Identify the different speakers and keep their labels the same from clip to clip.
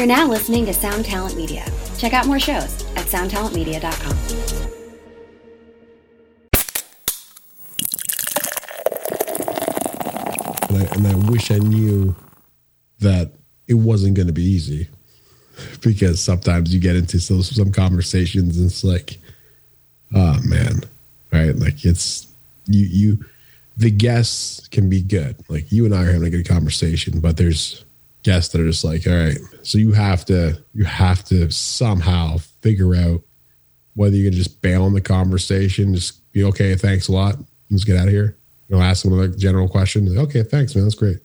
Speaker 1: You're now listening to Sound Talent Media. Check out more shows at soundtalentmedia.com.
Speaker 2: And I, and I wish I knew that it wasn't going to be easy because sometimes you get into some, some conversations and it's like, oh man, right? Like it's you, you, the guests can be good. Like you and I are having a good conversation, but there's guests that are just like, all right, so you have to, you have to somehow figure out whether you're gonna just bail on the conversation, just be okay, thanks a lot, let's get out of here. You know, ask them like general question, like, okay, thanks, man, that's great.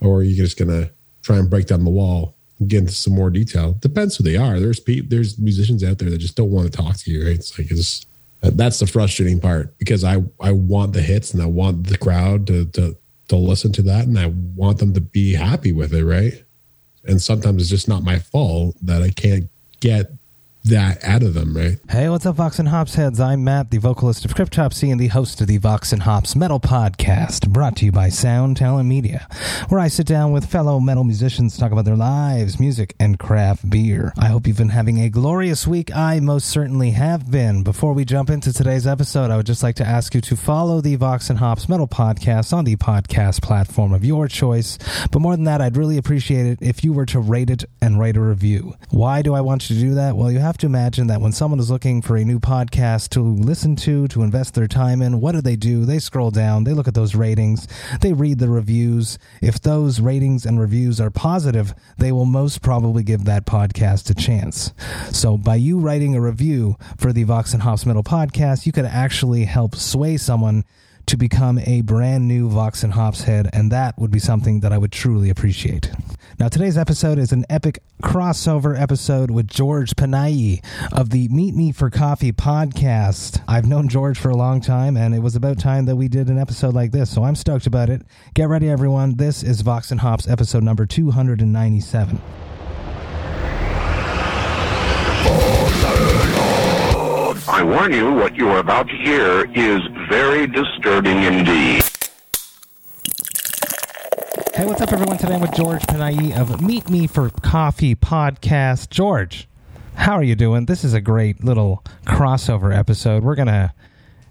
Speaker 2: Or are you just gonna try and break down the wall get into some more detail? Depends who they are. There's pe- there's musicians out there that just don't want to talk to you. Right? It's like it's that's the frustrating part because I I want the hits and I want the crowd to to to listen to that and I want them to be happy with it, right? And sometimes it's just not my fault that I can't get that out of them, right?
Speaker 3: Hey, what's up, Vox and Hops heads? I'm Matt, the vocalist of Cryptopsy and the host of the Vox and Hops Metal Podcast, brought to you by Sound Talent Media, where I sit down with fellow metal musicians to talk about their lives, music, and craft beer. I hope you've been having a glorious week. I most certainly have been. Before we jump into today's episode, I would just like to ask you to follow the Vox and Hops Metal Podcast on the podcast platform of your choice. But more than that, I'd really appreciate it if you were to rate it and write a review. Why do I want you to do that? Well, you have to imagine that when someone is looking for a new podcast to listen to, to invest their time in, what do they do? They scroll down, they look at those ratings, they read the reviews. If those ratings and reviews are positive, they will most probably give that podcast a chance. So by you writing a review for the Vox and Hops Metal podcast, you could actually help sway someone to become a brand new Vox and Hops head, and that would be something that I would truly appreciate. Now, today's episode is an epic crossover episode with George Panayi of the Meet Me for Coffee podcast. I've known George for a long time, and it was about time that we did an episode like this, so I'm stoked about it. Get ready, everyone. This is Vox and Hops episode number 297.
Speaker 4: I warn you, what you are about to hear is very disturbing indeed.
Speaker 3: Hey, what's up, everyone? Today I'm with George Panayi of Meet Me for Coffee podcast. George, how are you doing? This is a great little crossover episode. We're going to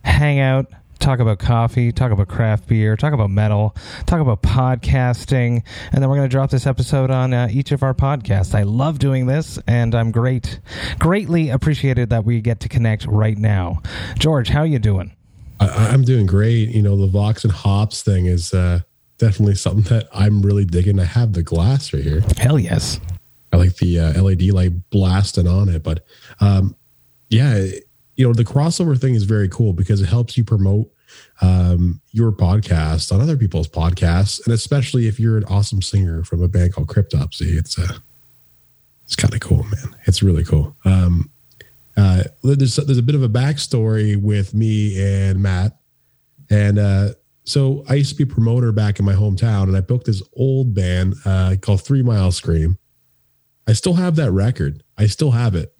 Speaker 3: hang out, talk about coffee, talk about craft beer, talk about metal, talk about podcasting, and then we're going to drop this episode on uh, each of our podcasts. I love doing this, and I'm great, greatly appreciated that we get to connect right now. George, how are you doing?
Speaker 2: I, I'm doing great. You know, the Vox and Hops thing is uh, definitely something that I'm really digging. I have the glass right here.
Speaker 3: Hell yes.
Speaker 2: I like the uh, LED light blasting on it, but um, yeah, you know, the crossover thing is very cool because it helps you promote um, your podcast on other people's podcasts, and especially if you're an awesome singer from a band called Cryptopsy, it's a it's kind of cool, man. It's really cool. Um, uh, there's there's a bit of a backstory with me and Matt, and uh, so I used to be a promoter back in my hometown, and I booked this old band uh, called Three Mile Scream. I still have that record. I still have it,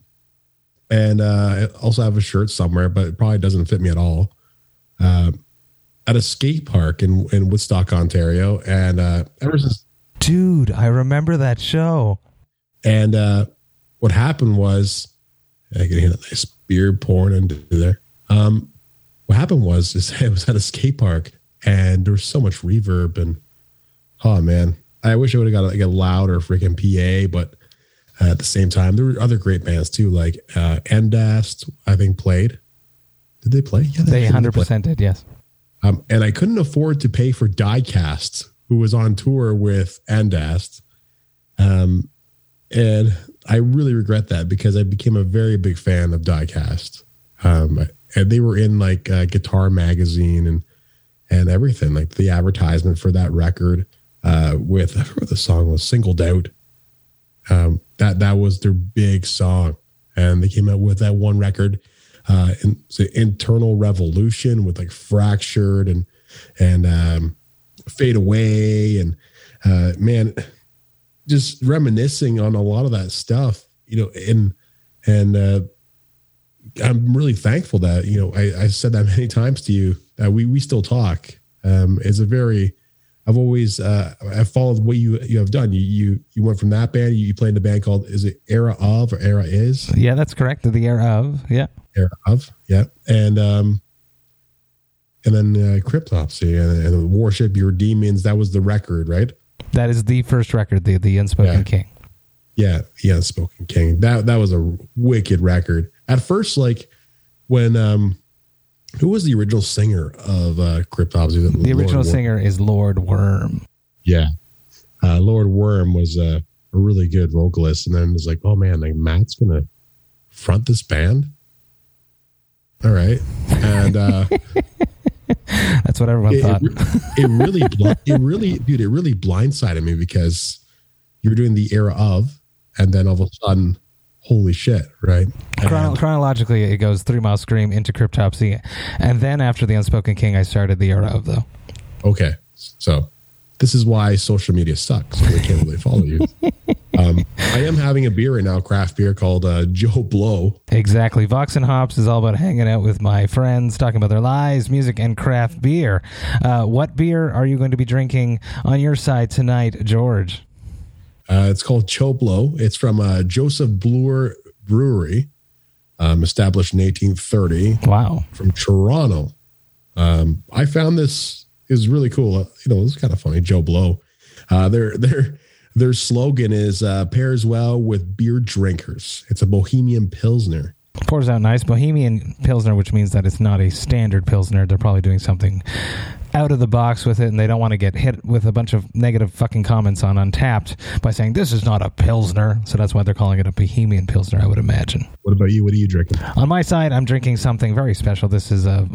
Speaker 2: and uh, I also have a shirt somewhere, but it probably doesn't fit me at all. Uh, at a skate park in in Woodstock, Ontario, and uh, ever since
Speaker 3: Dude, I remember that show.
Speaker 2: And uh, what happened was, I can hear a nice beer pouring into there. Um, what happened was, is I was at a skate park and there was so much reverb and, oh man, I wish I would have got like a louder freaking PA, but at the same time, there were other great bands too, like uh, Endast, I think played. Did they play? Yeah,
Speaker 3: They
Speaker 2: actually
Speaker 3: 100% did, yes.
Speaker 2: um, and I couldn't afford to pay for Diecast, who was on tour with Endast. Um, and I really regret that because I became a very big fan of Diecast. Um, and they were in like uh, Guitar Magazine and and everything, like the advertisement for that record uh, with I the song was, Singled Out. Um, that that was their big song, and they came out with that one record, uh, in, it's an Internal Revolution with like Fractured and and um, Fade Away, and uh, man, just reminiscing on a lot of that stuff, you know, and and uh, I'm really thankful that you know I, I said that many times to you that we we still talk. Um, it's a very I've always uh, I've followed what you you have done. You you you went from that band. You, you played in a band called is it Era of or Era is
Speaker 3: Yeah, that's correct. The era of yeah.
Speaker 2: Era of yeah, and um, and then uh, Cryptopsy and, and Worship Your Demons. That was the record, right?
Speaker 3: That is the first record, the the Unspoken
Speaker 2: Yeah.
Speaker 3: King.
Speaker 2: Yeah, yeah, Spoken King. That that was a wicked record. At first, like when um, who was the original singer of uh, Cryptopsy?
Speaker 3: The original singer is Lord Worm.
Speaker 2: Yeah. Uh, Lord Worm was a, a really good vocalist. And then it's like, oh man, like Matt's going to front this band. All right. And uh,
Speaker 3: That's what everyone
Speaker 2: it,
Speaker 3: thought.
Speaker 2: it, it really, it really, dude, it really blindsided me because you were doing the era of, and then all of a sudden, holy shit, right?
Speaker 3: Chrono- chronologically, it goes Three Mile Scream into Cryptopsy, and then after the Unspoken King, I started the era of though.
Speaker 2: Okay. So this is why social media sucks. They can't really follow you. Um, I am having a beer right now, craft beer called uh, Joe Blow.
Speaker 3: Exactly. Vox and Hops is all about hanging out with my friends, talking about their lives, music, and craft beer. Uh, what beer are you going to be drinking on your side tonight, George?
Speaker 2: Uh, it's called Joe Blow. It's from uh, Joseph Bloor Brewery, um, established in 1830
Speaker 3: Wow.
Speaker 2: from Toronto. Um, I found this is really cool. Uh, you know, it's kind of funny. Joe Blow. Uh, their their their slogan is uh, pairs well with beer drinkers. It's a Bohemian Pilsner.
Speaker 3: Pours out nice. Bohemian Pilsner, which means that it's not a standard Pilsner. They're probably doing something out of the box with it, and they don't want to get hit with a bunch of negative fucking comments on Untappd by saying this is not a Pilsner. So that's why they're calling it a Bohemian Pilsner, I would imagine.
Speaker 2: What about you? What are you drinking?
Speaker 3: On my side, I'm drinking something very special. This is uh,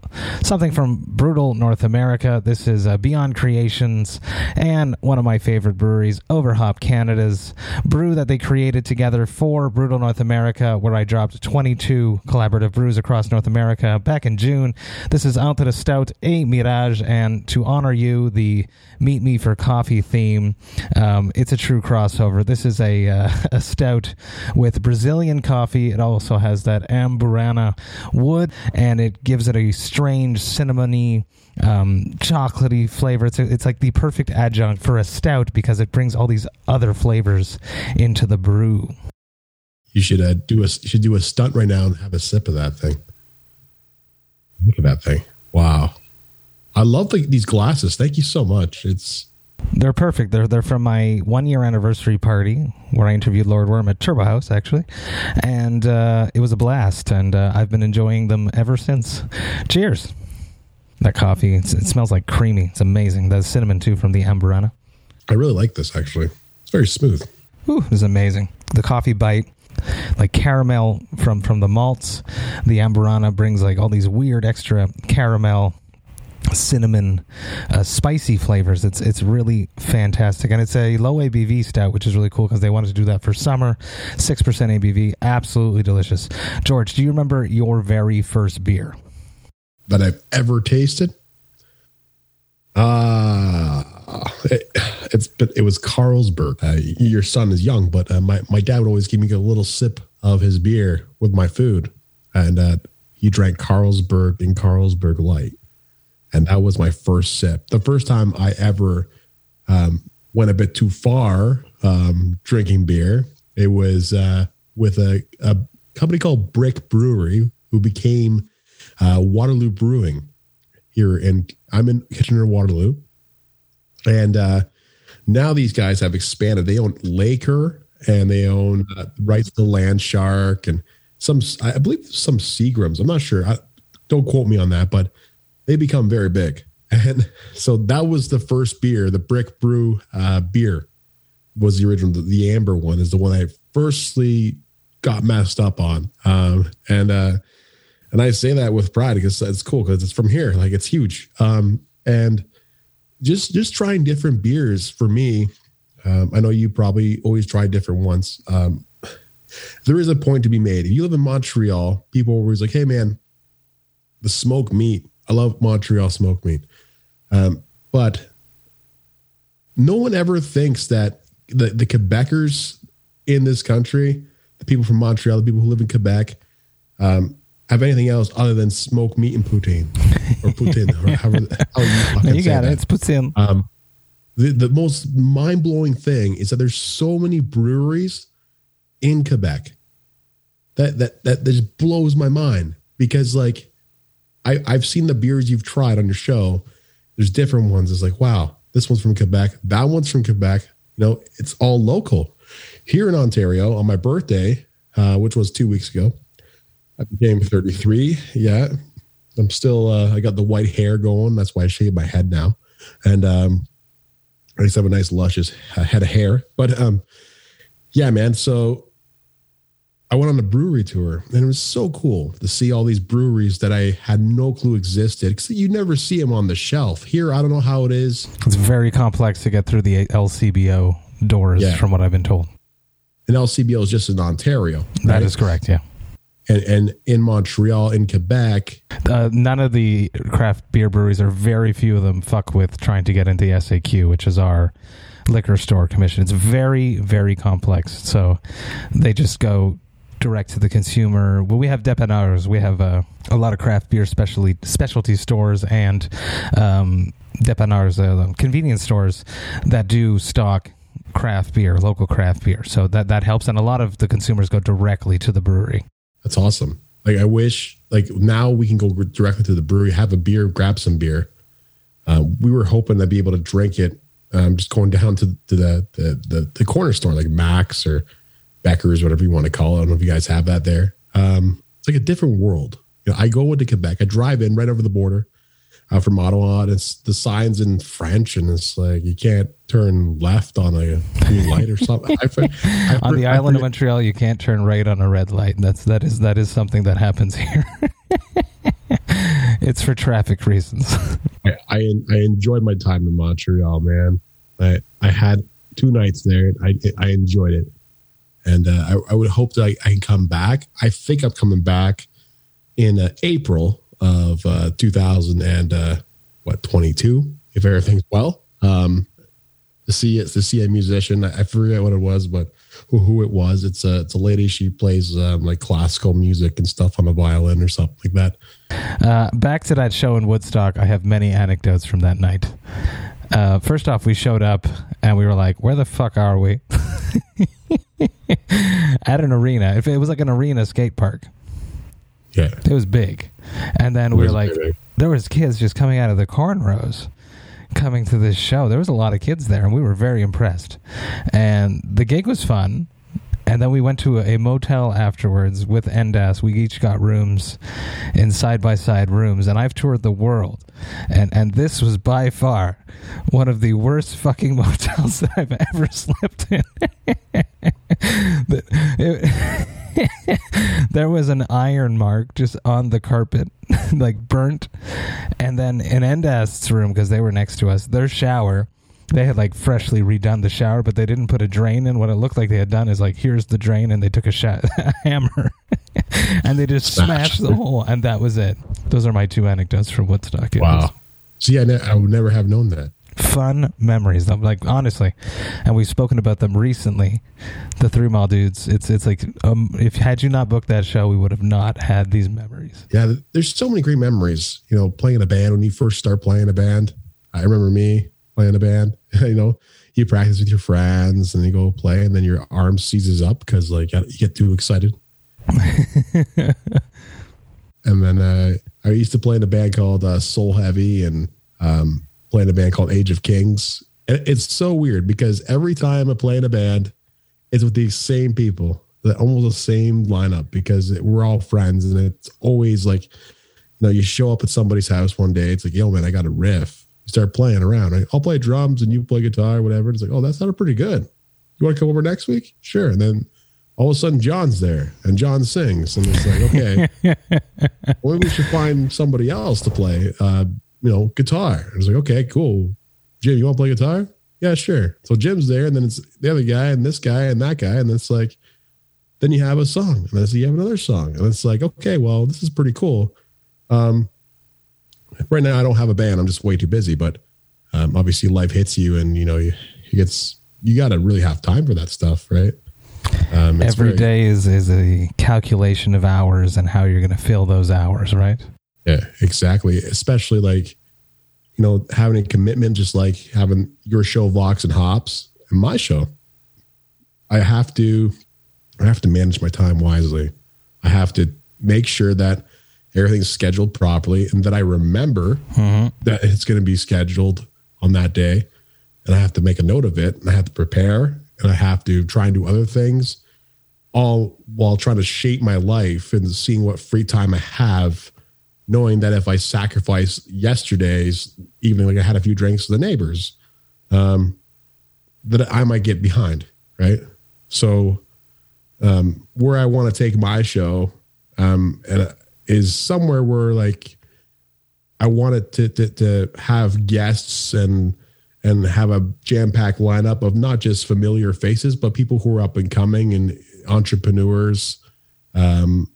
Speaker 3: something from Brutal North America. This is uh, Beyond Creations and one of my favorite breweries, Overhop Canada's brew that they created together for Brutal North America, where I dropped 22 collaborative brews across North America back in June. This is Alta de Stout, a Mirage, and to honor you, the Meet Me for Coffee theme, um, it's a true crossover. This is a, uh, a stout with Brazilian coffee. It also has that Amburana wood, and it gives it a strange cinnamony, um, chocolatey flavor. It's, it's like the perfect adjunct for a stout because it brings all these other flavors into the brew.
Speaker 2: You should uh, do a should do a stunt right now and have a sip of that thing. Look at that thing! Wow, I love the, these glasses. Thank you so much. It's
Speaker 3: They're perfect. They're they're from my one year anniversary party where I interviewed Lord Worm at Turbo House actually, and uh, it was a blast. And uh, I've been enjoying them ever since. Cheers! That coffee it's, it smells like creamy. It's amazing. The cinnamon too from the Amburana.
Speaker 2: I really like this actually. It's very smooth.
Speaker 3: Ooh, it's amazing. The coffee bite, like caramel from from the malts. The Amburana brings like all these weird extra caramel, cinnamon, uh, spicy flavors. It's it's really fantastic, and it's a low ABV stout, which is really cool because they wanted to do that for summer. Six percent ABV, absolutely delicious. George, do you remember your very first beer?
Speaker 2: that I've ever tasted. Uh it, it's but it was Carlsberg. Uh, your son is young, but uh, my my dad would always give me a little sip of his beer with my food, and uh, he drank Carlsberg in Carlsberg Light, and that was my first sip. The first time I ever um, went a bit too far um, drinking beer. It was uh, with a, a company called Brick Brewery, who became uh, Waterloo Brewing here and I'm in Kitchener Waterloo, and uh, now these guys have expanded. They own Laker and they own uh, rights to Land Shark and some I believe some Seagrams. I'm not sure. I, don't quote me on that, but they become very big. And so that was the first beer, the Brick Brew uh, beer was the original. The, the amber one is the one I firstly got messed up on. Um, and uh, and I say that with pride because it's cool because it's from here, like it's huge. Um, and just just trying different beers for me. Um, I know you probably always try different ones. Um, there is a point to be made. If you live in Montreal, people are always like, "Hey, man, the smoked meat. I love Montreal smoked meat." Um, but no one ever thinks that the, the Quebecers in this country, the people from Montreal, the people who live in Quebec, um, have anything else other than smoked meat and poutine or poutine. or however, how you,
Speaker 3: you got it.
Speaker 2: that.
Speaker 3: It's puts in.
Speaker 2: Um, the, the most mind blowing thing is that there's so many breweries in Quebec that that, that just blows my mind because like I I've seen the beers you've tried on your show. There's different ones. It's like wow, this one's from Quebec. That one's from Quebec. You know, it's all local. Here in Ontario, on my birthday, uh, which was two weeks ago, I became 33. Yeah, I'm still. Uh, I got the white hair going. That's why I shave my head now, and um, I just have a nice luscious head of hair. But um, yeah, man. So I went on a brewery tour, and it was so cool to see all these breweries that I had no clue existed. Because you never see them on the shelf. Here, I don't know how it is.
Speaker 3: It's very complex to get through the LCBO doors,
Speaker 2: Yeah.
Speaker 3: from what I've been told.
Speaker 2: And LCBO is just in Ontario.
Speaker 3: That
Speaker 2: right?
Speaker 3: is correct. Yeah.
Speaker 2: and, and in Montreal, in Quebec,
Speaker 3: Uh, none of the craft beer breweries, or very few of them, fuck with trying to get into the SAQ, which is our liquor store commission. It's very, very complex. So they just go direct to the consumer. Well, we have dépanneurs. We have uh, a lot of craft beer specialty specialty stores and um, uh, convenience stores that do stock craft beer, local craft beer. So that that helps, and a lot of the consumers go directly to the brewery.
Speaker 2: That's awesome. Like I wish, like now we can go directly to the brewery, have a beer, grab some beer. Uh, we were hoping to be able to drink it, um, just going down to, to the, the the the corner store like Max or Becker's, whatever you want to call it. I don't know if you guys have that there. Um, it's like a different world. You know, I go into Quebec, I drive in right over the border uh, from Ottawa, and it's the signs in French, and it's like you can't turn left on a green light or something. I, for- I
Speaker 3: on
Speaker 2: for-
Speaker 3: the
Speaker 2: I
Speaker 3: island of Montreal, you can't turn right on a red light. And that's that is that is something that happens here. it's for traffic reasons.
Speaker 2: I, I I enjoyed my time in Montreal, man. I I had two nights there. I I enjoyed it, and uh, I I would hope that I, I can come back. I think I'm coming back in uh, April of uh, 2000 and uh, what 22 if everything's well. Um, to see it to see a musician. I, I forget what it was, but who, who it was. It's a it's a lady. She plays um, like classical music and stuff on the violin or something like that.
Speaker 3: Uh, back to that show in Woodstock, I have many anecdotes from that night. Uh, first off, we showed up and we were like, "Where the fuck are we?" At an arena. If it was like an arena skate park,
Speaker 2: Yeah,
Speaker 3: it was big. And then we were like,
Speaker 2: big.
Speaker 3: there was kids just coming out of the cornrows coming to this show. There was a lot of kids there, and we were very impressed. And the gig was fun. And then we went to a motel afterwards with Endast. We each got rooms in side by side rooms, and I've toured the world, and and this was by far one of the worst fucking motels that I've ever slept in. It- there was an iron mark just on the carpet, like burnt. And then in Endast's room, because they were next to us, their shower, they had like freshly redone the shower, but they didn't put a drain in. What it looked like they had done is like, here's the drain, and they took a, sha- a hammer and they just smashed the hole, and that was it. Those are my two anecdotes from Woodstock. It was
Speaker 2: Wow. See, I, ne- I would never have known that.
Speaker 3: fun memories. I'm like honestly, and we've spoken about them recently. The Three Mile Dudes. It's it's like um, if had you not booked that show, we would have not had these memories.
Speaker 2: Yeah, there's so many great memories. You know, playing a band when you first start playing a band. I remember me playing a band. you know, you practice with your friends and you go play, and then your arm seizes up because like you get too excited. and then uh, I used to play in a band called uh, Soul Heavy and um, play in a band called Age of Kings. And it's so weird because every time I play in a band, it's with these same people, the, almost the same lineup because it, we're all friends. And it's always like, you know, you show up at somebody's house one day, it's like, yo, man, I got a riff. You start playing around. Right? I'll play drums and you play guitar, or whatever. It's like, oh, that sounded pretty good. You want to come over next week? Sure. And then all of a sudden, John's there and John sings. And it's like, okay, well, we should find somebody else to play, uh, you know, guitar. And it's like, okay, cool. Jim, you want to play guitar? Yeah, sure. So Jim's there, and then it's the other guy, and this guy, and that guy, and it's like, then you have a song, and then you have another song, and it's like, okay, well, this is pretty cool. Um, right now, I don't have a band; I'm just way too busy. But um, obviously, life hits you, and you know, you, you gets you got to really have time for that stuff, right? Um,
Speaker 3: Every
Speaker 2: very-
Speaker 3: day is is a calculation of hours and how you're going to fill those hours, right?
Speaker 2: Yeah, exactly. Especially like you know, having a commitment, just like having your show Vox and Hops and my show. I have to, I have to manage my time wisely. I have to make sure that everything's scheduled properly and that I remember that it's going to be scheduled on that day. And I have to make a note of it and I have to prepare and I have to try and do other things all while trying to shape my life and seeing what free time I have, knowing that if I sacrifice yesterday's evening, like I had a few drinks with the neighbors, um, that I might get behind, right? So, um, where I want to take my show, um, and uh, is somewhere where like I wanted to, to to have guests and and have a jam packed lineup of not just familiar faces, but people who are up and coming and entrepreneurs. Um,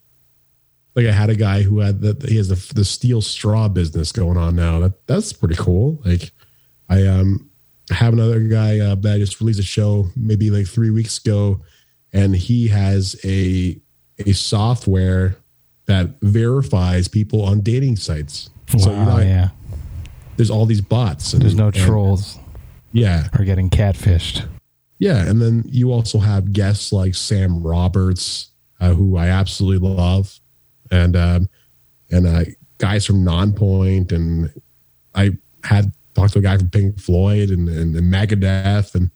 Speaker 2: like I had a guy who had that he has the, the steel straw business going on now. That that's pretty cool. Like I um have another guy uh, that just released a show maybe like three weeks ago, and he has a a software that verifies people on dating sites.
Speaker 3: Wow,
Speaker 2: you know,
Speaker 3: yeah.
Speaker 2: there's all these bots. And,
Speaker 3: There's no
Speaker 2: and-
Speaker 3: trolls
Speaker 2: yeah,
Speaker 3: Are getting catfished.
Speaker 2: yeah, and then you also have guests like Sam Roberts, uh, who I absolutely love, and um, and uh, guys from Nonpoint, and I had talked to a guy from Pink Floyd and and, and Megadeth, and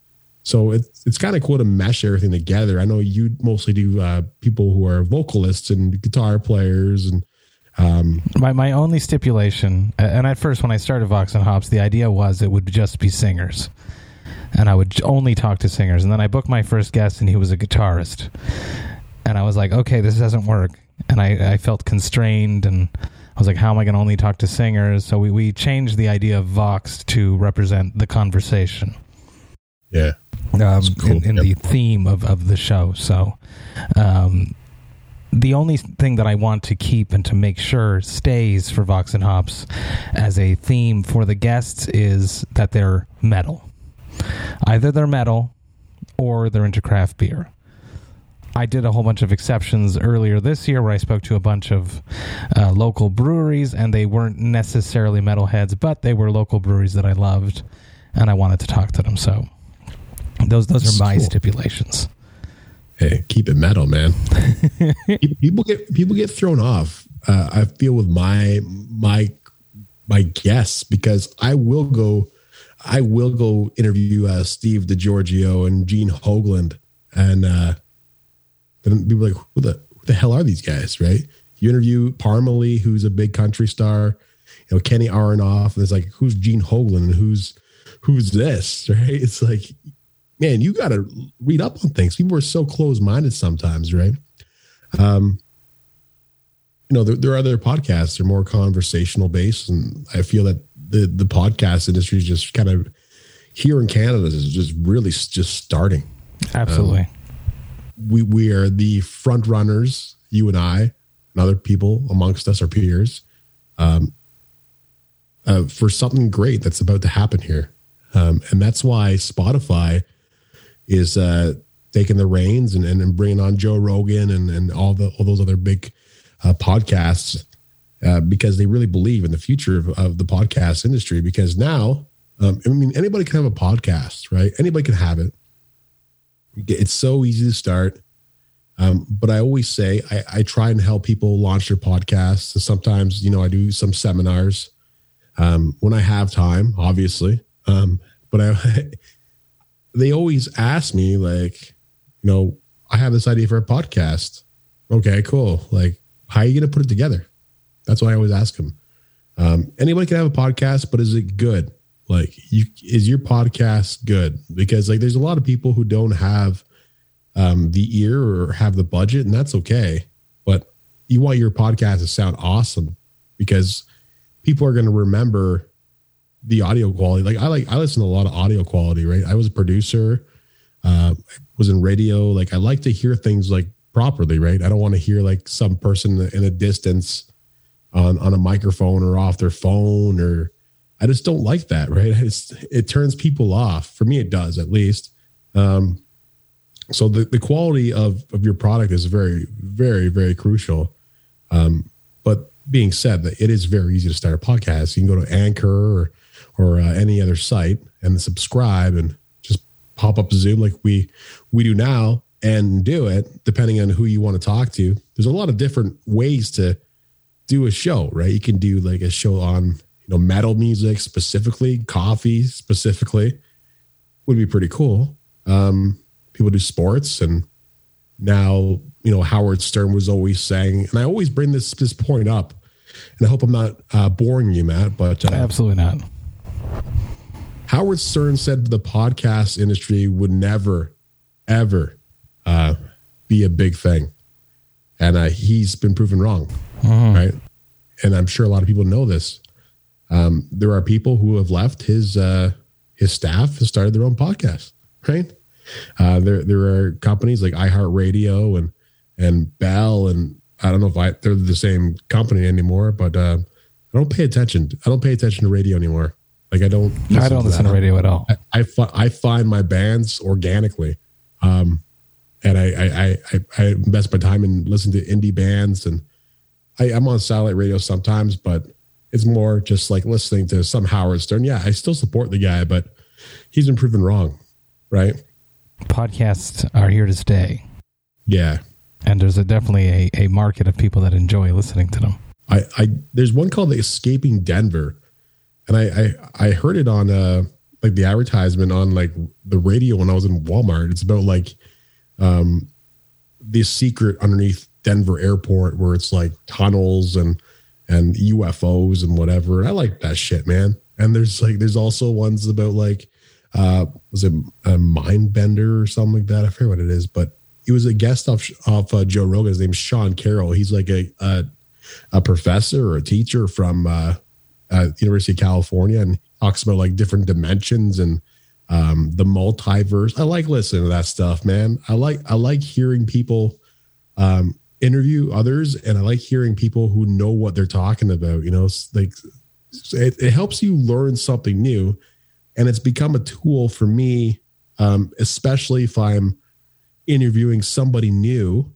Speaker 2: so it's it's kind of cool to mesh everything together. I know you mostly do uh, people who are vocalists and guitar players, and um,
Speaker 3: My my only stipulation, and at first when I started Vox and Hops, the idea was it would just be singers, and I would only talk to singers. And then I booked my first guest, and he was a guitarist, and I was like, okay, this doesn't work, and I, I felt constrained, and I was like, how am I going to only talk to singers? So we we changed the idea of Vox to represent the conversation
Speaker 2: yeah,
Speaker 3: um,
Speaker 2: cool.
Speaker 3: in, in
Speaker 2: Yep.
Speaker 3: the theme of, of the show. So, um, the only thing that I want to keep and to make sure stays for Vox and Hops as a theme for the guests is that they're metal. Either they're metal or they're into craft beer. I did a whole bunch of exceptions earlier this year where I spoke to a bunch of uh, local breweries, and they weren't necessarily metalheads, but they were local breweries that I loved, and I wanted to talk to them. So those those
Speaker 2: That's
Speaker 3: are my
Speaker 2: cool.
Speaker 3: stipulations.
Speaker 2: hey, keep it metal, man. People get people get thrown off. Uh, I feel with my my my guests because I will go, I will go interview uh, Steve DiGiorgio and Gene Hoglan, and uh, then people are like, who the who the hell are these guys? Right? You interview Parmalee, who's a big country star, you know Kenny Aronoff, and it's like, who's Gene Hoglan and who's who's this? Right? It's like man, you got to read up on things. People are so close minded sometimes, right? Um, you know, there, there are other podcasts that are more conversational based, and I feel that the the podcast industry is just kind of here in Canada is just really just starting.
Speaker 3: Absolutely.
Speaker 2: We we are the front runners, you and I, and other people amongst us, our peers, um, uh, for something great that's about to happen here, um, and that's why Spotify is uh, taking the reins and, and, and bringing on Joe Rogan and, and all the all those other big uh, podcasts uh, because they really believe in the future of, of the podcast industry. Because now, um, I mean, anybody can have a podcast, right? Anybody can have it. It's so easy to start. Um, but I always say I, I try and help people launch their podcasts. And sometimes, you know, I do some seminars um, when I have time, obviously. Um, but I, they always ask me like, you know, I have this idea for a podcast. Okay, cool. Like, how are you going to put it together? That's why I always ask them. Um, anybody can have a podcast, but is it good? Like, you is your podcast good? Because like, there's a lot of people who don't have um, the ear or have the budget, and that's okay. But you want your podcast to sound awesome because people are going to remember the audio quality. Like I like I listen to a lot of audio quality, right? I was a producer, uh, was in radio. Like I like to hear things like properly, right? I don't want to hear like some person in a distance on on a microphone or off their phone or I just don't like that, right? It's, it turns people off. For me, it does at least. Um, so the, the quality of, of your product is very, very, very crucial. Um, but being said that it is very easy to start a podcast. You can go to Anchor or or uh, any other site and subscribe and just pop up Zoom like we we do now and do it depending on who you want to talk to. There's a lot of different ways to do a show, right? You can do like a show on you know metal music specifically, coffee specifically, would be pretty cool. Um, people do sports, and now you know Howard Stern was always saying, and I always bring this this point up, and I hope I'm not uh, boring you, Matt, but uh,
Speaker 3: Absolutely not.
Speaker 2: Howard Stern said the podcast industry would never, ever uh, be a big thing. And uh, he's been proven wrong. Right. And I'm sure a lot of people know this. Um, there are people who have left his uh, his staff and started their own podcast. Right. Uh, there there are companies like iHeartRadio and and Bell and I don't know if I they're the same company anymore, but uh, I don't pay attention. I don't pay attention to radio anymore. Like I don't.
Speaker 3: I don't listen to radio at all.
Speaker 2: I I, fi- I find my bands organically, um, and I I, I I invest my time in listening to indie bands, and I, I'm on satellite radio sometimes, but it's more just like listening to some Howard Stern. Yeah, I still support the guy, but he's been proven wrong, right?
Speaker 3: Podcasts are here to stay,
Speaker 2: Yeah,
Speaker 3: and there's a, definitely a, a market of people that enjoy listening to them.
Speaker 2: I, I there's one called the Escaping Denver, and I I, I heard it on uh like the advertisement on like the radio when I was in Walmart. It's about like um this secret underneath Denver airport where it's like tunnels and and UFOs and whatever. And I like that shit, man. And there's like there's also ones about like uh was it a mind bender or something like that? I forget what it is, but he was a guest off off uh, Joe Rogan. His name's Sean Carroll. He's like a, a a professor or a teacher from uh, uh, University of California and talks about like different dimensions and um, the multiverse. I like listening to that stuff, man. I like I like hearing people um, interview others, and I like hearing people who know what they're talking about. You know, it's like it, it helps you learn something new, and it's become a tool for me, um, especially if I'm interviewing somebody new.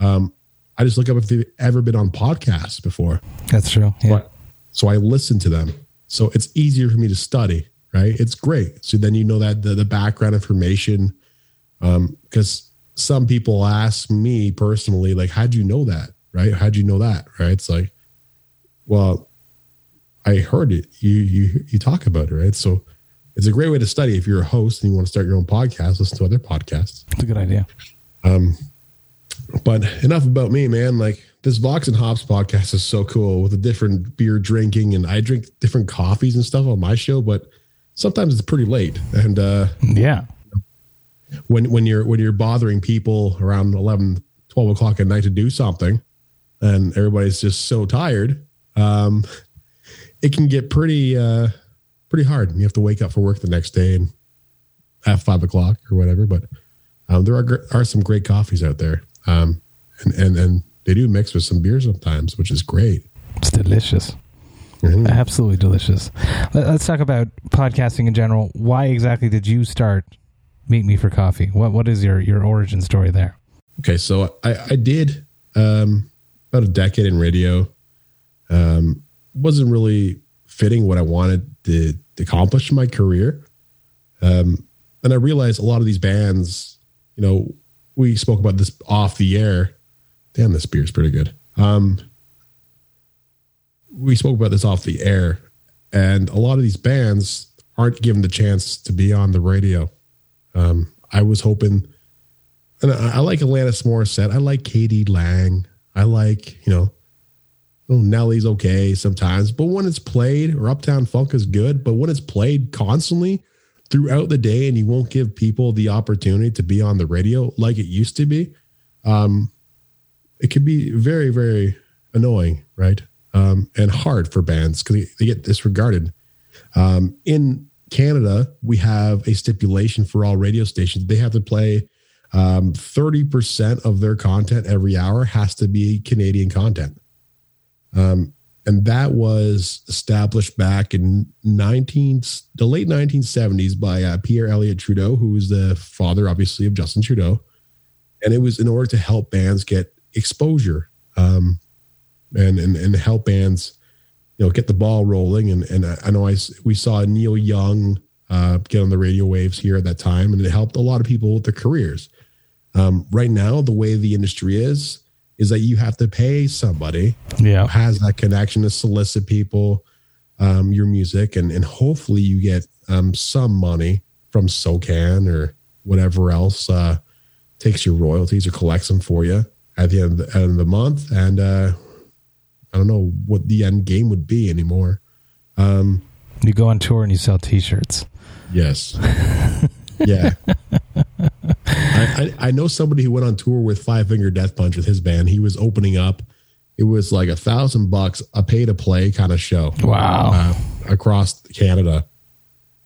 Speaker 2: Um, I just look up if they've ever been on podcasts before.
Speaker 3: That's true. Yeah.
Speaker 2: But- So I listen to them. So it's easier for me to study, right? It's great. So then you know that the, the background information. Um, because some people ask me personally, like, how'd you know that? Right? How'd you know that? Right? It's like, well, I heard it. You you you talk about it, right? So it's a great way to study if you're a host and you want to start your own podcast, listen to other podcasts.
Speaker 3: It's a good idea.
Speaker 2: Um, but enough about me, man. Like this Vox and Hops podcast is so cool with the different beer drinking, and I drink different coffees and stuff on my show. But sometimes it's pretty late, and uh,
Speaker 3: Yeah.
Speaker 2: when when you're when you're bothering people around 11, 12 o'clock at night to do something, and everybody's just so tired, um, it can get pretty uh, pretty hard. You have to wake up for work the next day and at five o'clock or whatever. But um, there are are some great coffees out there, um, and and and they do mix with some beer sometimes, which is great.
Speaker 3: It's delicious.
Speaker 2: Mhm.
Speaker 3: Absolutely delicious. Let- Let's talk about podcasting in general. Why exactly did you start Meet Me for Coffee? What What is your, your origin story there?
Speaker 2: Okay, so I, I did um, about a decade in radio. Um, wasn't really fitting what I wanted to, to accomplish in my career. Um, and I realized a lot of these bands, you know, we spoke about this off the air. Damn, this beer is pretty good. Um, we spoke about this off the air, and a lot of these bands aren't given the chance to be on the radio. Um, I was hoping and I, I like Alanis Morissette. I like k.d. lang. I like, you know, oh, Nelly's okay sometimes. But when it's played, or Uptown Funk is good, but when it's played constantly throughout the day and you won't give people the opportunity to be on the radio like it used to be, um, it can be very, very annoying, right? Um, and hard for bands because they get disregarded. Um, in Canada, we have a stipulation for all radio stations. They have to play um, 30% of their content every hour has to be Canadian content. Um, and that was established back in 19 the late 1970s by uh, Pierre Elliott Trudeau, who was the father, obviously, of Justin Trudeau. And it was in order to help bands get exposure um, and, and and help bands you know, get the ball rolling. And and I, I know I we saw Neil Young uh, get on the radio waves here at that time, and it helped a lot of people with their careers. Um, right now, the way the industry is, is that you have to pay somebody
Speaker 3: Yeah.
Speaker 2: who has that connection to solicit people, um, your music, and and hopefully you get um, some money from SOCAN or whatever else uh, takes your royalties or collects them for you at the end of the, end of the month. And uh, I don't know what the end game would be anymore. Um,
Speaker 3: You go on tour and you sell T-shirts.
Speaker 2: Yes. yeah. I, I, I know somebody who went on tour with Five Finger Death Punch with his band. He was opening up. It was like a thousand bucks, a pay to play kind of show.
Speaker 3: Wow.
Speaker 2: Uh, across Canada.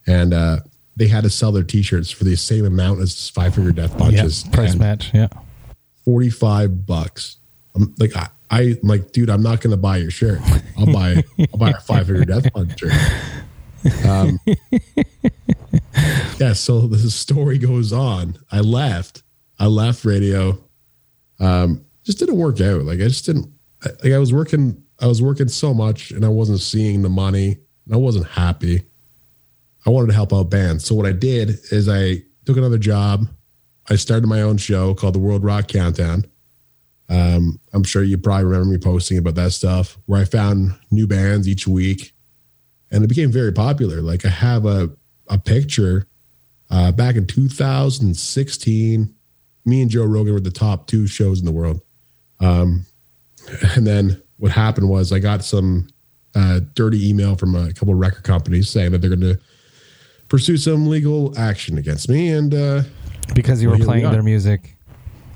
Speaker 2: And uh, they had to sell their t shirts for the same amount as Five Finger Death
Speaker 3: Yeah.
Speaker 2: Punches.
Speaker 3: Price
Speaker 2: And
Speaker 3: match. Yeah.
Speaker 2: 45 bucks. I'm like, I, I like, dude, I'm not going to buy your shirt. I'll buy, I'll buy a Five Finger Death Punch shirt. Um, yeah. So the story goes on. I left. I left radio. Um, just didn't work out. Like I just didn't. Like I was working. I was working so much, and I wasn't seeing the money. And I wasn't happy. I wanted to help out bands. So what I did is I took another job. I started my own show called the World Rock Countdown. Um, I'm sure you probably remember me posting about that stuff, where I found new bands each week, and it became very popular. Like I have a a picture uh, back in 2016. Me and Joe Rogan were the top two shows in the world. Um, and then what happened was I got some uh, dirty email from a couple record companies saying that they're going to pursue some legal action against me, and uh,
Speaker 3: Because you were
Speaker 2: we
Speaker 3: playing
Speaker 2: are.
Speaker 3: their music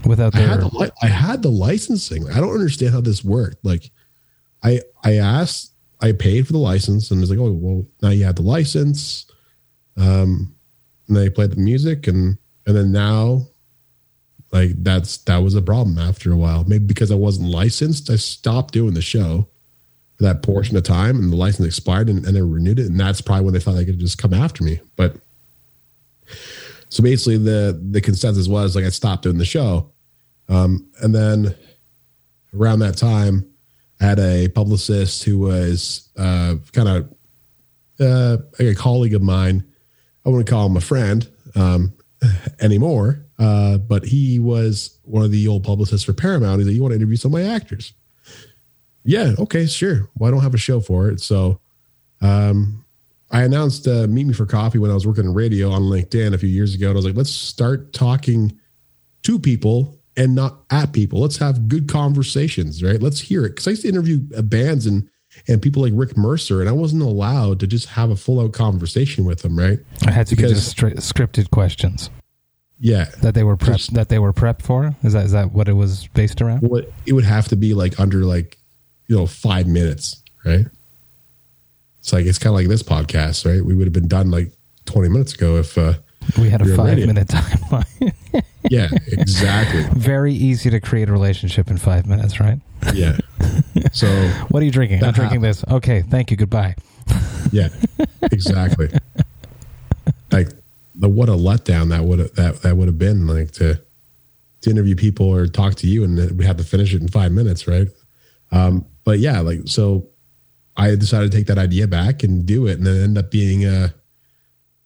Speaker 3: without
Speaker 2: I had
Speaker 3: their.
Speaker 2: the li- I had the licensing. I don't understand how this worked. Like, I I asked, I paid for the license, and it's like, oh well, now you have the license. Um, and they played the music, and and then now, like that's that was a problem after a while. Maybe because I wasn't licensed, I stopped doing the show for that portion of time, and the license expired, and, and they renewed it, and that's probably when they thought they could just come after me. But so basically, the the consensus was like I stopped doing the show. Um, and then around that time, I had a publicist who was uh, kind of uh, a colleague of mine. I wouldn't call him a friend um, anymore, uh, but he was one of the old publicists for Paramount. He's like, "You want to interview some of my actors?" Yeah, okay, sure. Well, I don't have a show for it, so um, I announced uh, "Meet Me for Coffee" when I was working in radio on LinkedIn a few years ago. And I was like, "Let's start talking to people and not at people. Let's have good conversations, right? Let's hear it." Because I used to interview uh, bands and and people like Rick Mercer, and I wasn't allowed to just have a full out conversation with them, right?
Speaker 3: I had to be
Speaker 2: because-
Speaker 3: just straight, scripted questions
Speaker 2: Yeah,
Speaker 3: that they were prepped. That they were prepped for. Is that is that what it was based around?
Speaker 2: what it would have to be like under like you know five minutes, right? It's like it's kind of like this podcast, right? We would have been done like twenty minutes ago if, uh,
Speaker 3: We had a five minute timeline.
Speaker 2: yeah, exactly,
Speaker 3: Very easy to create a relationship in five minutes, right?
Speaker 2: yeah. So
Speaker 3: What are you drinking? I'm drinking this. Okay, thank you. Goodbye.
Speaker 2: yeah, exactly. like the what a letdown that would that that would have been like to to interview people or talk to you and then we had to finish it in five minutes, right? Um, but yeah, like so, I decided to take that idea back and do it, and then end up being a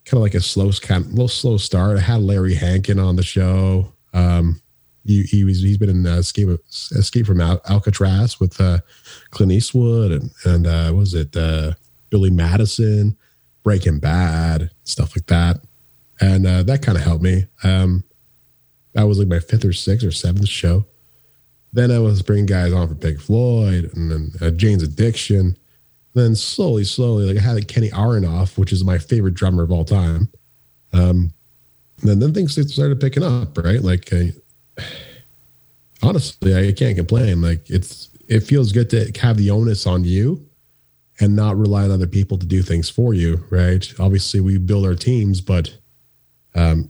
Speaker 2: kind of like a slow kind of little slow start. I had Larry Hankin on the show. Um, he, he was he's been in uh, Escape Escape from Al- Alcatraz with uh, Clint Eastwood and and uh, was it uh, Billy Madison, Breaking Bad, stuff like that, and uh, that kind of helped me. Um, that was like my fifth or sixth or seventh show. Then I was bringing guys on for Pink Floyd and then uh, Jane's Addiction. Then slowly, slowly, like I had like Kenny Aronoff, which is my favorite drummer of all time. Um, and then, then things started picking up, right? Like, I, honestly, I can't complain. Like, it's it feels good to have the onus on you and not rely on other people to do things for you, right? Obviously, we build our teams, but um,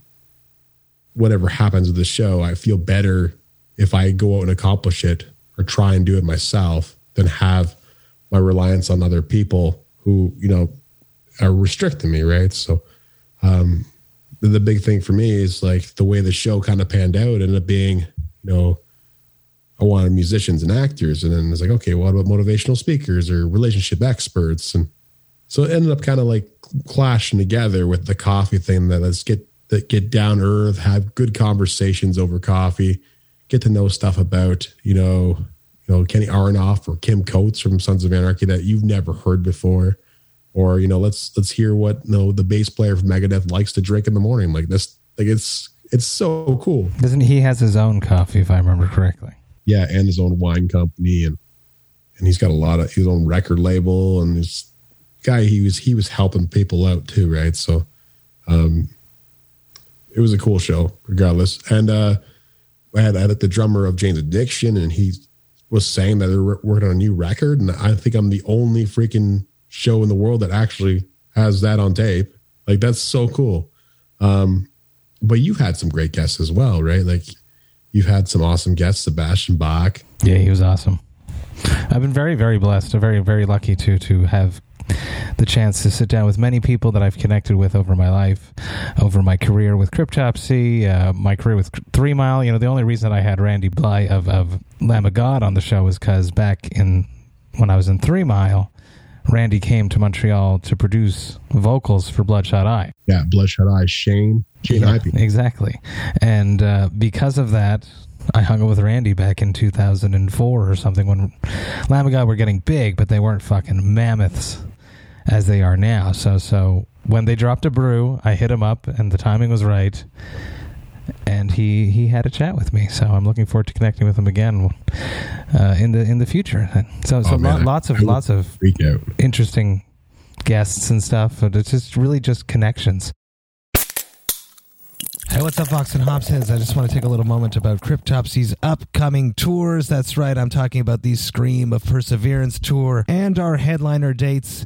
Speaker 2: whatever happens with the show, I feel better if I go out and accomplish it or try and do it myself than have my reliance on other people who, you know, are restricting me, right? So um the, the big thing for me is like the way the show kind of panned out ended up being, you know, I wanted musicians and actors. And then it's like, okay, what about motivational speakers or relationship experts? And so it ended up kind of like clashing together with the coffee thing that let's get that get down earth, have good conversations over coffee, get to know stuff about, you know, you know, Kenny Aronoff or Kim Coates from Sons of Anarchy that you've never heard before. Or, you know, let's let's hear what you know the bass player from Megadeth likes to drink in the morning. Like this like it's it's so cool.
Speaker 3: Doesn't he has his own coffee if I remember correctly?
Speaker 2: Yeah, and his own wine company and and he's got a lot of his own record label and this guy he was he was helping people out too, right? So um it was a cool show regardless. And uh I had, I had the drummer of Jane's Addiction and he was saying that they're working on a new record and I think I'm the only freaking show in the world that actually has that on tape. Like that's so cool. Um but you've had some great guests as well, right? Like you've had some awesome guests, Sebastian Bach.
Speaker 3: Yeah, he was awesome. I've been very, very blessed, very, very lucky to to have the chance to sit down with many people that I've connected with over my life, over my career with Cryptopsy, uh, my career with Three Mile. You know, the only reason I had Randy Blythe of, of Lamb of God on the show was because back in when I was in Three Mile, Randy came to Montreal to produce vocals for Bloodshot Eye.
Speaker 2: Yeah, Bloodshot Eye, Shane, Shane
Speaker 3: Yeah,
Speaker 2: Ivey.
Speaker 3: Exactly. And uh, because of that, I hung out with Randy back in 2004 or something when Lamb of God were getting big, but they weren't fucking mammoths as they are now. So, so when they dropped a brew, I hit him up, and the timing was right. And he, he had a chat with me, so I'm looking forward to connecting with him again uh, in the in the future. So, so
Speaker 2: Oh,
Speaker 3: lo- lots of lots of interesting guests and stuff. But it's just really just connections. Hey, what's up, Vox and Hops heads? I just want to take a little moment about Cryptopsy's upcoming tours. That's right, I'm talking about the Scream of Perseverance tour and our headliner dates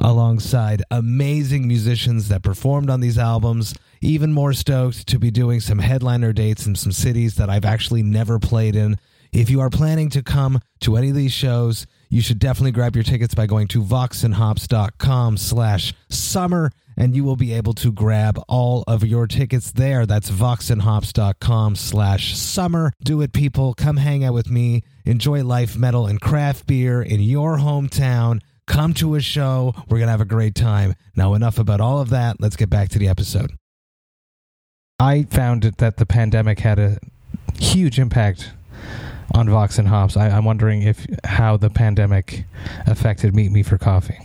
Speaker 3: alongside amazing musicians that performed on these albums. Even more stoked to be doing some headliner dates in some cities that I've actually never played in. If you are planning to come to any of these shows, you should definitely grab your tickets by going to voxandhops.com slash summer and you will be able to grab all of your tickets there. That's voxandhops.com slash summer. Do it, people. Come hang out with me. Enjoy life, metal, and craft beer in your hometown. Come to a show. We're going to have a great time. Now, enough about all of that. Let's get back to the episode. I found that the pandemic had a huge impact on Vox and Hops. I, I'm wondering if how the pandemic affected Meet Me for Coffee.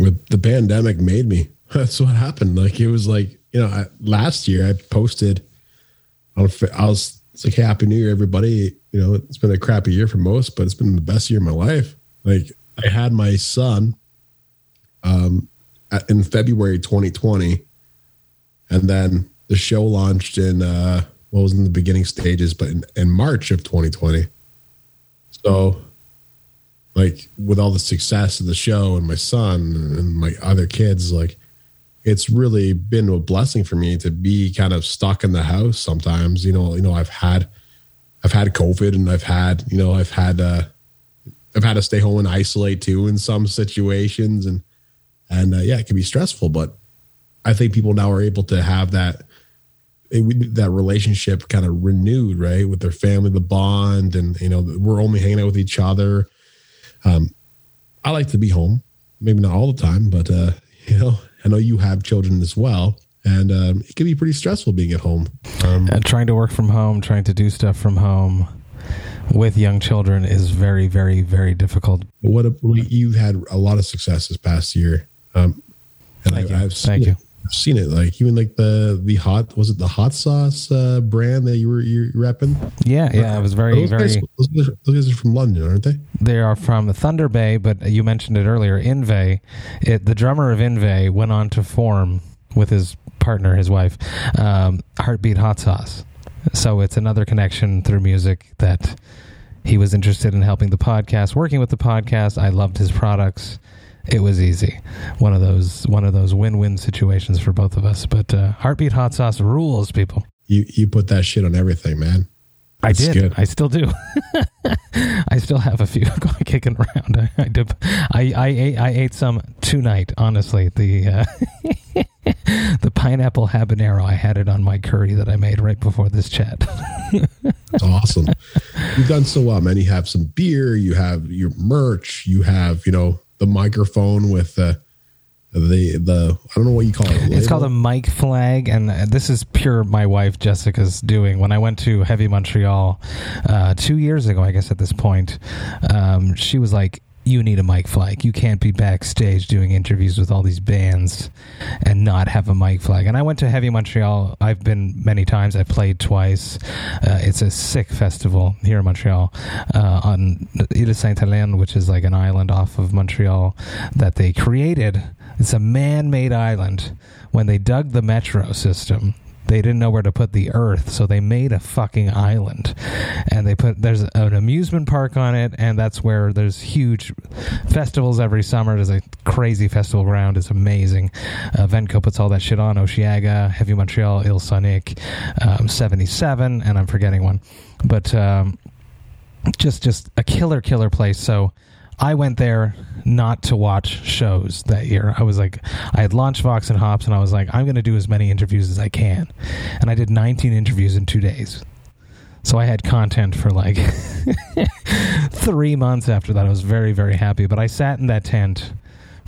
Speaker 2: With the pandemic made me. That's what happened. Like it was like you know I, last year I posted on I was it's like Happy New Year everybody. You know it's been a crappy year for most, but it's been the best year of my life. Like I had my son um in February 2020, and then the show launched in uh what was in the beginning stages, but in, in March of 2020. So like with all the success of the show and my son and my other kids like it's really been a blessing for me to be kind of stuck in the house sometimes you know you know i've had i've had covid and i've had you know i've had uh i've had to stay home and isolate too in some situations. And and uh, yeah it can be stressful but i think people now are able to have that it, that relationship kind of renewed right with their family the bond and you know we're only hanging out with each other. Um, I like to be home, maybe not all the time, but uh, you know, I know you have children as well, and um, it can be pretty stressful being at home. Um,
Speaker 3: trying to work from home, trying to do stuff from home with young children is very, very, very difficult.
Speaker 2: what a, you've had a lot of success this past year, um, and
Speaker 3: Thank
Speaker 2: I,
Speaker 3: you.
Speaker 2: I've seen
Speaker 3: Thank
Speaker 2: it.
Speaker 3: you.
Speaker 2: I've seen it, like even like the the hot was it the hot sauce uh, brand that you were you're repping?
Speaker 3: Yeah, yeah, it was very,
Speaker 2: those
Speaker 3: very.
Speaker 2: Guys, those, guys, those guys are from London, aren't they?
Speaker 3: They are from Thunder Bay, but you mentioned it earlier. Inve, it, the drummer of Inve, went on to form with his partner, his wife, um, Heartbeat Hot Sauce. So it's another connection through music that he was interested in helping the podcast, working with the podcast. I loved his products. it was easy. One of those one of those win win situations for both of us. But uh, heartbeat hot sauce rules, people.
Speaker 2: You you put that shit on everything, man.
Speaker 3: I did.
Speaker 2: good.
Speaker 3: I still do. I still have a few kicking around. I, I, did, I, I ate I ate some tonight. Honestly, the uh, the pineapple habanero. I had it on my curry that I made right before this chat.
Speaker 2: It's awesome. You've done so well, man. You have some beer, you have your merch, you have, you know, the microphone with the the the I don't know what you call it.
Speaker 3: It's called a mic flag, and uh, this is pure my wife Jessica's doing. When I went to Heavy Montreal uh, two years ago, I guess at this point, um, she was like, "You need a mic flag. You can't be backstage doing interviews with all these bands and not have a mic flag." And I went to Heavy Montreal. I've been many times. I played twice. Uh, it's a sick festival here in Montreal uh, on Ile de Saint Helene, which is like an island off of Montreal that they created. It's a man-made island. When they dug the metro system, they didn't know where to put the earth, so they made a fucking island, and they put there's an amusement park on it, and that's where there's huge festivals every summer. There's a crazy festival ground. It's amazing. Uh, evenko puts all that shit on. Osheaga, Heavy Montreal, Île Soniq, um, 77, and I'm forgetting one, but um, just just a killer killer place. So I went there not to watch shows that year. I was like, I had launched Vox and Hops, and I was like, I'm going to do as many interviews as I can, and I did 19 interviews in two days. So I had content for like three months after that. I was very very happy. But I sat in that tent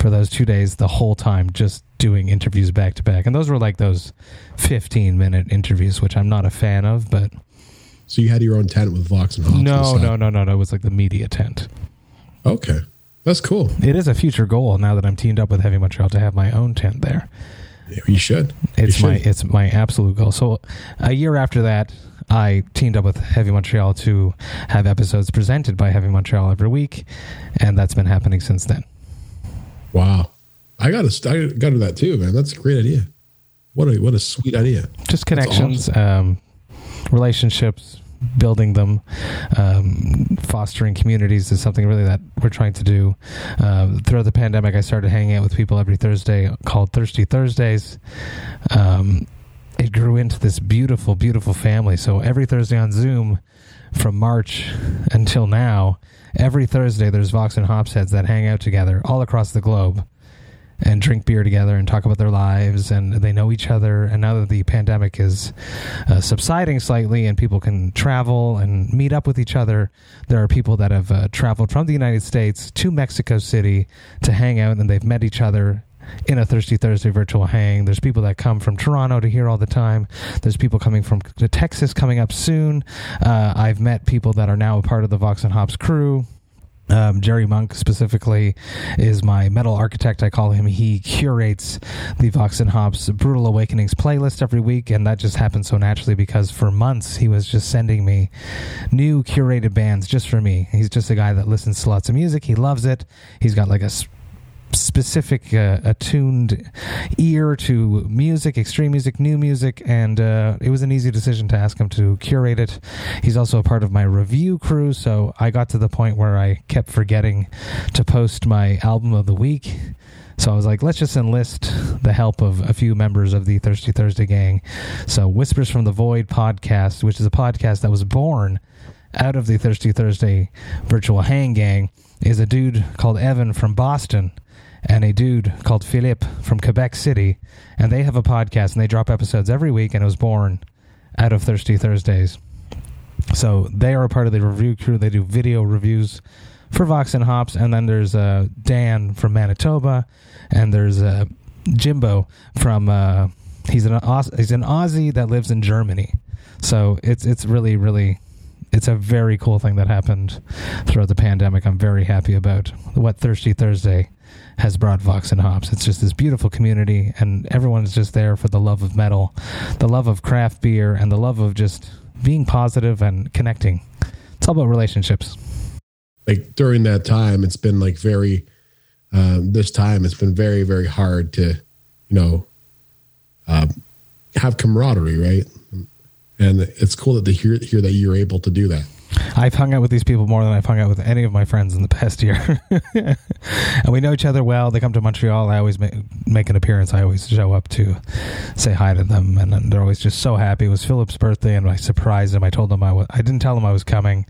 Speaker 3: for those two days the whole time, just doing interviews back to back, and those were like those 15 minute interviews, which I'm not a fan of, but.
Speaker 2: So you had your own tent with Vox and Hops.
Speaker 3: No, no, no, no, no. It was like the media tent.
Speaker 2: Okay. That's cool.
Speaker 3: It is a future goal now that I'm teamed up with Heavy Montreal to have my own tent there.
Speaker 2: You should.
Speaker 3: It's
Speaker 2: You
Speaker 3: my
Speaker 2: should.
Speaker 3: it's my absolute goal. So a year after that, I teamed up with Heavy Montreal to have episodes presented by Heavy Montreal every week, and that's been happening since then.
Speaker 2: Wow. I got to I got to that too, man. That's a great idea. What a what a sweet idea.
Speaker 3: Just connections, um, relationships, building them, um, fostering communities is something really that we're trying to do. Uh, throughout the pandemic, I started hanging out with people every Thursday called Thirsty Thursdays. Um, it grew into this beautiful, beautiful family. So every Thursday on Zoom from March until now, every Thursday there's Vox and Hops heads that hang out together all across the globe and drink beer together and talk about their lives and they know each other and now that the pandemic is uh, subsiding slightly and people can travel and meet up with each other there are people that have uh, traveled from the united states to mexico city to hang out and they've met each other in a Thirsty Thursday virtual hang. There's people that come from Toronto to here all the time. There's people coming from Texas coming up soon. Uh, I've met people that are now a part of the Vox and Hops crew. Um, Jerry Monk specifically is my metal architect. I call him. He curates the Vox and Hops Brutal Awakenings playlist every week, and that just happened so naturally because for months he was just sending me new curated bands just for me. He's just a guy that listens to lots of music. He loves it. He's got like a specific uh, attuned ear to music, extreme music, new music, and uh, it was an easy decision to ask him to curate it. He's also a part of my review crew, so I got to the point where I kept forgetting to post my album of the week. So I was like, let's just enlist the help of a few members of the Thirsty Thursday gang. So Whispers from the Void podcast, which is a podcast that was born out of the Thirsty Thursday virtual hang gang, is a dude called Evan from Boston and a dude called Philippe from Quebec City. And they have a podcast and they drop episodes every week, and it was born out of Thirsty Thursdays. So they are a part of the review crew. They do video reviews for Vox and Hops. And then there's uh, Dan from Manitoba, and there's uh, Jimbo from. Uh, he's an he's an Aussie that lives in Germany. So it's it's really really it's a very cool thing that happened throughout the pandemic. I'm very happy about what Thirsty Thursday has brought Vox and Hops. It's just this beautiful community, and everyone's just there for the love of metal, the love of craft beer, and the love of just being positive and connecting. It's all about relationships.
Speaker 2: Like during that time, it's been like very. Um, this time, it's been very very hard to, you know, um, have camaraderie, right? And it's cool that to hear hear that you're able to do that.
Speaker 3: I've hung out with these people more than I've hung out with any of my friends in the past year, and we know each other well. They come to Montreal. I always make, make an appearance. I always show up to say hi to them, and they're always just so happy. It was Philip's birthday, and I surprised him. I told him I was. I didn't tell him I was coming,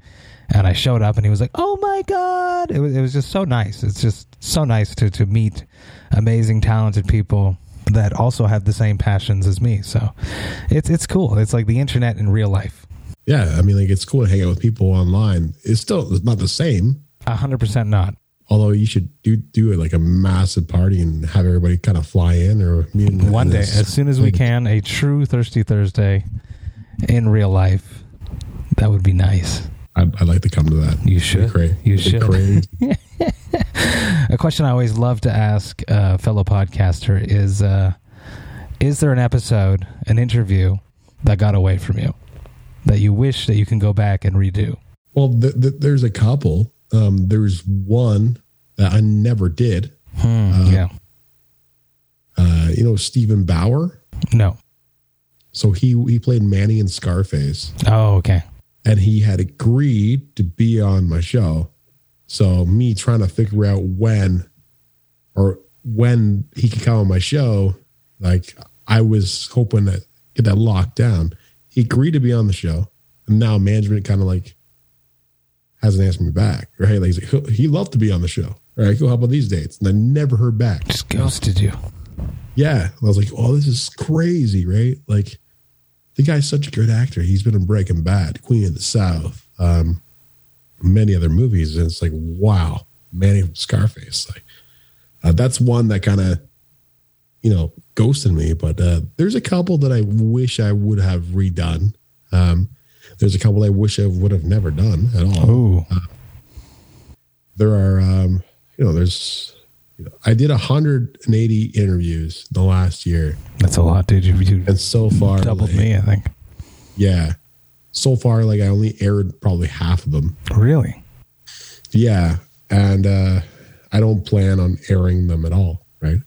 Speaker 3: and I showed up, and he was like, "Oh my god!" It was. It was just so nice. It's just so nice to to meet amazing, talented people that also have the same passions as me. So it's it's cool. It's like the internet in real life.
Speaker 2: Yeah, I mean, like it's cool to hang out with people online. It's still not the same.
Speaker 3: A hundred percent not.
Speaker 2: Although you should do do it like a massive party and have everybody kind of fly in or
Speaker 3: One day, as soon as we can, a true Thirsty Thursday in real life. That would be nice.
Speaker 2: I'd, I'd like to come to that.
Speaker 3: You should.
Speaker 2: cra-
Speaker 3: You should. A question I always love to ask a fellow podcaster is uh, Is there an episode, an interview that got away from you that you wish that you can go back and redo?
Speaker 2: Well, th- th- there's a couple. Um, there's one that I never did.
Speaker 3: Hmm, yeah.
Speaker 2: Uh, you know, Steven Bauer.
Speaker 3: No.
Speaker 2: So he he played Manny in Scarface,
Speaker 3: Oh, okay.
Speaker 2: And he had agreed to be on my show. So me trying to figure out when or when he could come on my show, like I was hoping to get that locked down. He agreed to be on the show, and now management kind of like hasn't asked me back. Right? Like he's like, he loved to be on the show. All right, cool. How about these dates? And I never heard back.
Speaker 3: Just ghosted you.
Speaker 2: Yeah. I was like, oh, this is crazy, right? Like, the guy's such a good actor. He's been in Breaking Bad, Queen of the South, um, many other movies. And it's like, wow, Manny from Scarface. Like, uh, that's one that kind of, you know, ghosted me. But uh, there's a couple that I wish I would have redone. Um, there's a couple I wish I would have never done at all
Speaker 3: Ooh.
Speaker 2: there are um you know there's i did 180 interviews the last year.
Speaker 3: That's a lot, dude. You, you
Speaker 2: and so far
Speaker 3: doubled
Speaker 2: like,
Speaker 3: me, I think.
Speaker 2: yeah. So far like i only aired probably half of them.
Speaker 3: Really?
Speaker 2: yeah. And uh i don't plan on airing them at all right?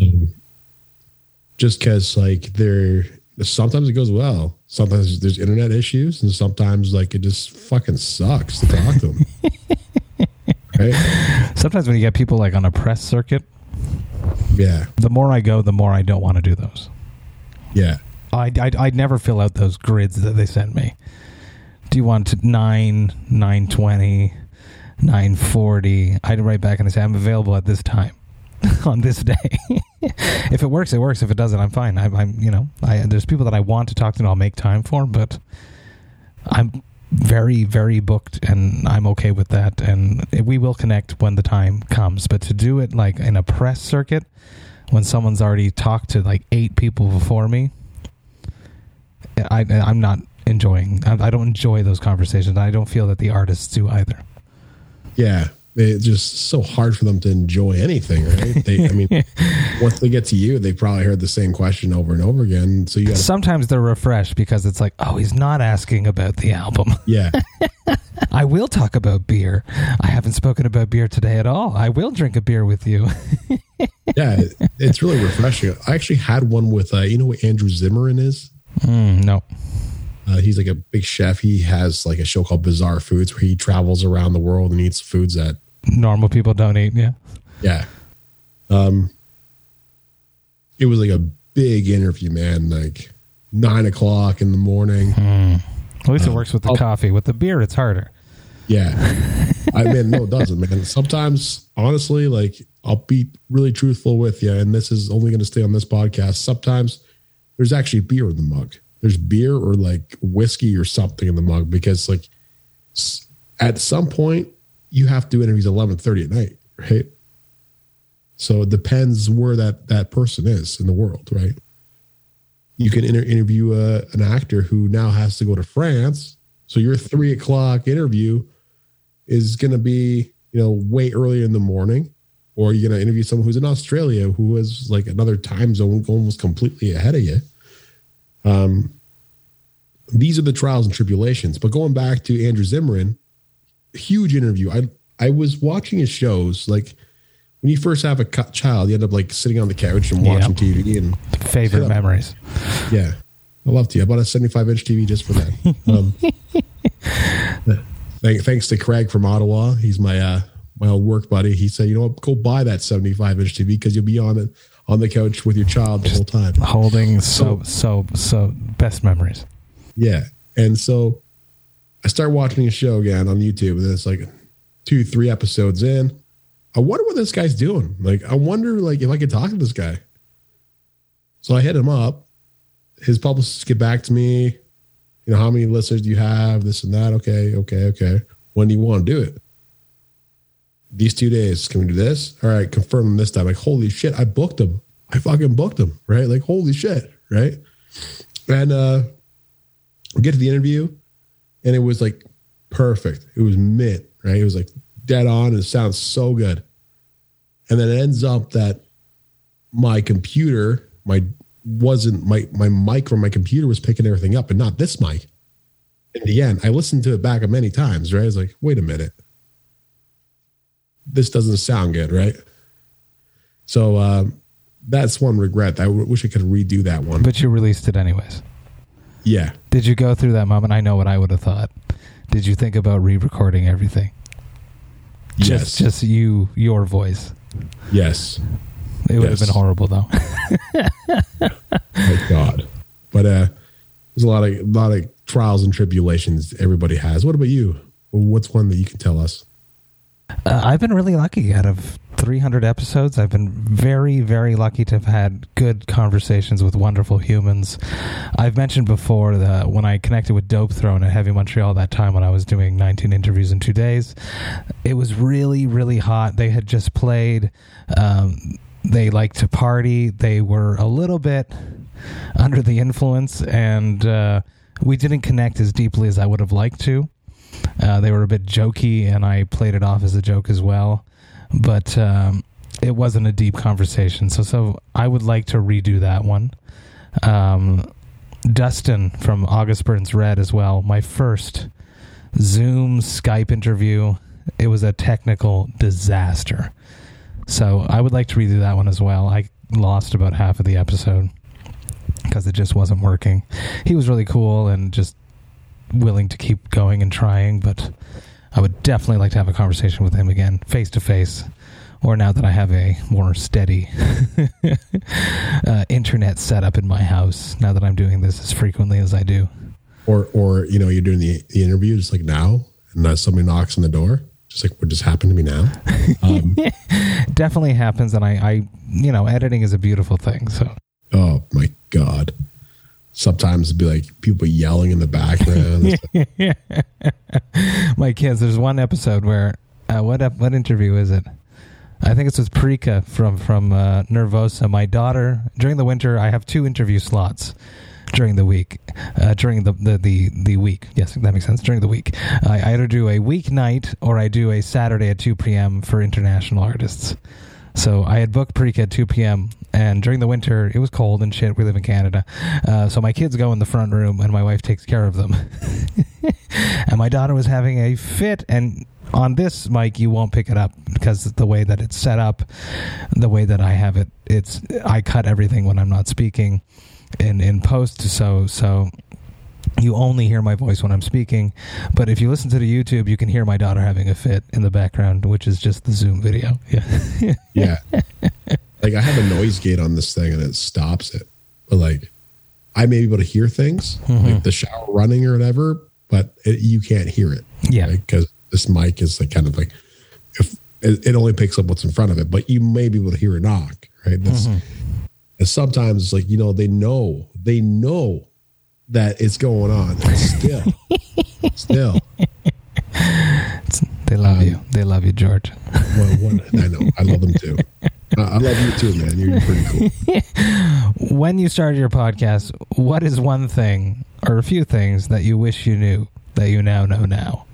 Speaker 2: Um, just because like they're sometimes it goes well. Sometimes there's internet issues and sometimes like it just fucking sucks to talk to them right
Speaker 3: Sometimes when you get people like on a press circuit,
Speaker 2: yeah
Speaker 3: the more I go, the more I don't want to do those.
Speaker 2: yeah
Speaker 3: I I I'd never fill out those grids that they sent me. Do you want nine, nine twenty, nine forty? I'd write back and I say I'm available at this time on this day. if it works, it works. If it doesn't, I'm fine. I, I'm you know I there's people that I want to talk to and I'll make time for, but I'm very very booked and I'm okay with that. And we will connect when the time comes. But to do it like in a press circuit when someone's already talked to like eight people before me. I, I'm not enjoying. I, I don't enjoy those conversations. I don't feel that the artists do either.
Speaker 2: Yeah, it's just so hard for them to enjoy anything, right? They, I mean, once they get to you, they probably heard the same question over and over again. So you got to,
Speaker 3: Sometimes they're refreshed because it's like, oh, he's not asking about the album.
Speaker 2: yeah,
Speaker 3: I will talk about beer. I haven't spoken about beer today at all. I will drink a beer with you.
Speaker 2: yeah, it- it's really refreshing. I actually had one with, uh, you know, what Andrew Zimmern is.
Speaker 3: Mm, no.
Speaker 2: Uh, he's like a big chef. He has like a show called Bizarre Foods where he travels around the world and eats foods that,
Speaker 3: Normal people don't eat. Yeah.
Speaker 2: yeah. Um, it was like a big interview, man. Like nine o'clock in the morning.
Speaker 3: At least it works with the
Speaker 2: I'll-
Speaker 3: coffee. With the beer, it's harder.
Speaker 2: Yeah. I mean, no, it doesn't, man. Sometimes, honestly, like I'll be really truthful with you, and this is only going to stay on this podcast. Sometimes there's actually beer in the mug. There's beer or like whiskey or something in the mug because, like, at some point you have to do interviews at eleven thirty at night, right? So it depends where that that person is in the world, right? You can inter- interview a, an actor who now has to go to France. So your three o'clock interview is going to be you know way earlier in the morning or you're going to interview someone who's in australia who is like another time zone almost completely ahead of you um these are the trials and tribulations but going back to andrew zimmern huge interview i i was watching his shows like when you first have a child you end up like sitting on the couch and watching tv and
Speaker 3: Favorite memories.
Speaker 2: yeah, I love to. I bought a 75 inch TV just for that. Um, Thank, thanks to Craig from Ottawa. He's my uh, my old work buddy. He said, you know what, go buy that 75 inch TV because you'll be on it on the couch with your child the whole time.
Speaker 3: Holding so so so best memories.
Speaker 2: Yeah. And so I start watching a show again on YouTube, and it's like two, three episodes in. I wonder what this guy's doing. Like, I wonder like if I could talk to this guy. So I hit him up. His publicists get back to me. You know, how many listeners do you have? This and that. Okay, okay, okay. When do you want to do it? These two days. Can we do this? All right, confirm them this time. Like, holy shit, I booked them. I fucking booked them, right? Like, holy shit, right? And uh we get to the interview, and it was like perfect. It was mint, right? It was like dead on, and it sounds so good. And then it ends up that my computer, my wasn't my my mic from my computer was picking everything up, and not this mic. In the end, I listened to it back many times, right? I was like, wait a minute. This doesn't sound good, right? So um, that's one regret. I w- wish I could redo that one.
Speaker 3: But you released it anyways.
Speaker 2: yeah,
Speaker 3: Did you go through that moment? I know what I would have thought. Did you think about re-recording everything?
Speaker 2: yes,
Speaker 3: Just just you your voice.
Speaker 2: yes.
Speaker 3: It would have been horrible though.
Speaker 2: Thank God. But uh, there's a lot of a lot of trials and tribulations everybody has. What about you? What's one that you can tell us?
Speaker 3: Uh, I've been really lucky. Out of 300 episodes, I've been very, very lucky to have had good conversations with wonderful humans. I've mentioned before that when I connected with Dopethrone at Heavy Montreal that time when I was doing 19 interviews in two days, it was really, really hot. They had just played. Um, they liked to party. They were a little bit under the influence, and uh, we didn't connect as deeply as I would have liked to. Uh, they were a bit jokey, and I played it off as a joke as well. But um, it wasn't a deep conversation, so so I would like to redo that one. Um, Dustin from August Burns Red as well. My first Zoom Skype interview. It was a technical disaster. So I would like to redo that one as well. I lost about half of the episode because it just wasn't working. He was really cool and just willing to keep going and trying, but I would definitely like to have a conversation with him again, face to face, or now that I have a more steady uh, internet setup in my house, now that I'm doing this as frequently as I do.
Speaker 2: Or or you know you're doing the, the interview just like now, and uh, somebody knocks on the door, just like what just happened to me now. Um,
Speaker 3: Definitely happens, and I, I, you know, editing is a beautiful thing. So
Speaker 2: oh my god! Sometimes it'd be like people yelling in the background.
Speaker 3: my kids. There's one episode where uh, what ep- what interview is it? I think it's with Prika from from uh, Nervosa. My daughter during the winter, I have two interview slots during the week. Uh, during the, the the the week, yes, that makes sense. During the week, I either do a weeknight or I do a Saturday at two p.m. for international artists. So I had booked Prika at 2 p.m. and during the winter it was cold and shit. We live in Canada, uh, so my kids go in the front room and my wife takes care of them. and my daughter was having a fit and on this mic you won't pick it up because the way that it's set up the way that i have it it's i cut everything when i'm not speaking in in post so so you only hear my voice when i'm speaking but if you listen to the youtube you can hear my daughter having a fit in the background which is just the zoom video yeah
Speaker 2: yeah, like I have a noise gate on this thing and it stops it, but like I may be able to hear things mm-hmm. like the shower running or whatever, but it, you can't hear it.
Speaker 3: Yeah.
Speaker 2: because this mic is like kind of like if it, it only picks up what's in front of it, but you may be able to hear a knock, right? That's, mm-hmm. And sometimes it's like you know they know they know that it's going on, and still, still.
Speaker 3: It's- they love you they love you george
Speaker 2: Well, one, I know I love them too. I I love you too, man. You're pretty cool.
Speaker 3: when you started your podcast what is one thing or a few things that you wish you knew that you now know now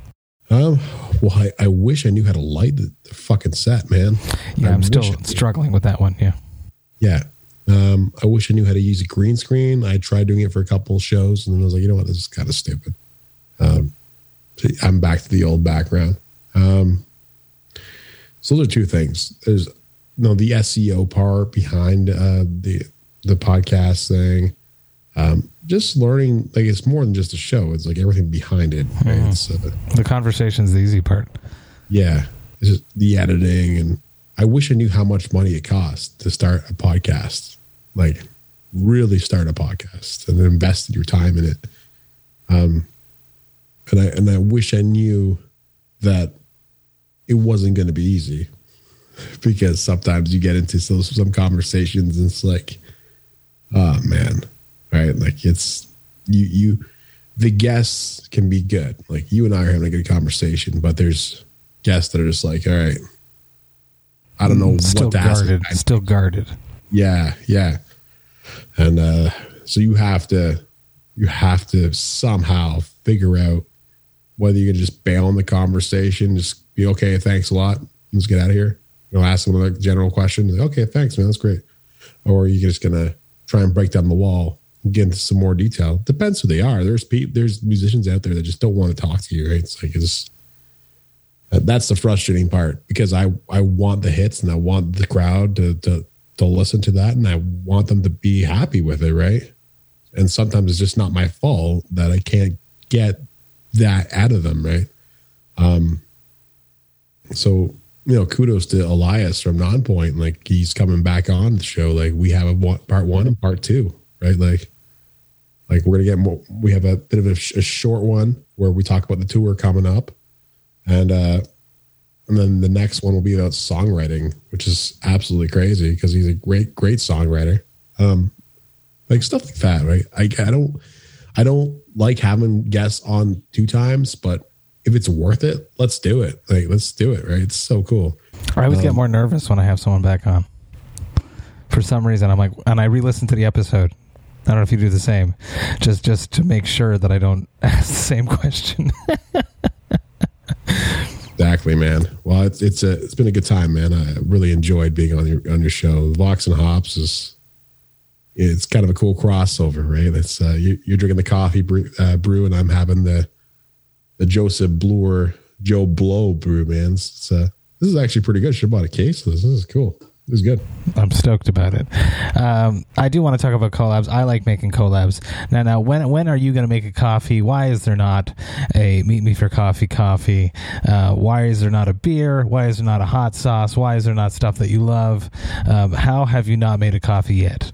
Speaker 2: Um, well, I, I wish I knew how to light the, the fucking set, man.
Speaker 3: yeah
Speaker 2: I
Speaker 3: i'm still struggling with that one yeah
Speaker 2: Yeah. Um, I wish I knew how to use a green screen. I tried doing it for a couple of shows, and then I was like, you know what, this is kind of stupid. Um, so I'm back to the old background. Um, so those are two things. There's you know the SEO part behind uh, the the podcast thing. um, just learning like it's more than just a show. It's like everything behind it. Right? It's, uh,
Speaker 3: The conversation's the easy part.
Speaker 2: yeah, it's just the editing, and I wish I knew how much money it costs to start a podcast. Like, really start a podcast and invested your time in it. Um, and I and I wish I knew that it wasn't going to be easy because sometimes you get into some, some conversations and it's like, oh man, right? Like it's you you the guests can be good. Like you and I are having a good conversation, but there's guests that are just like, all right, I don't know
Speaker 3: Still
Speaker 2: what to ask.
Speaker 3: guarded. Still guarded.
Speaker 2: Yeah, yeah. And uh so you have to you have to somehow figure out whether you can just bail on the conversation, just be okay, thanks a lot, let's get out of here. You know, ask them another general question. Like, okay, thanks, man, that's great. Or you're just gonna try and break down the wall get into some more detail. Depends who they are. There's pe- there's musicians out there that just don't want to talk to you, right? It's like it's that's the frustrating part because I I want the hits and I want the crowd to to to listen to that and I want them to be happy with it, right? And sometimes it's just not my fault that I can't get that out of them, right? Um so you know, kudos to Elias from Nonpoint. Like he's coming back on the show. Like we have a one, part one and part two, right? Like, like we're gonna get more. We have a bit of a, sh- a short one where we talk about the tour coming up, and uh, and then the next one will be about songwriting, which is absolutely crazy because he's a great, great songwriter. Um, like stuff like that, right? I, I don't, I don't like having guests on two times, but if it's worth it, let's do it. Like, let's do it, right? It's so cool.
Speaker 3: I always
Speaker 2: Um,
Speaker 3: get more nervous when I have someone back on. For some reason, I'm like, and I re-listen to the episode. I don't know if you do the same, just just to make sure that I don't ask the same question.
Speaker 2: Exactly, man. Well, it's it's a it's been a good time, man. I really enjoyed being on your on your show. Vox and Hops is it's kind of a cool crossover, right? It's uh, you, you're drinking the coffee brew, uh, brew, and I'm having the the Joseph Bluer Joe Blow brew, man. It's, uh, this is actually pretty good. Should have bought a case of this. This is cool. This is good.
Speaker 3: I'm stoked about it. Um, I do want to talk about collabs. I like making collabs. Now, now, when when are you going to make a coffee? Why is there not a meet me for coffee coffee? Uh, why is there not a beer? Why is there not a hot sauce? Why is there not stuff that you love? Um, how have you not made a coffee yet?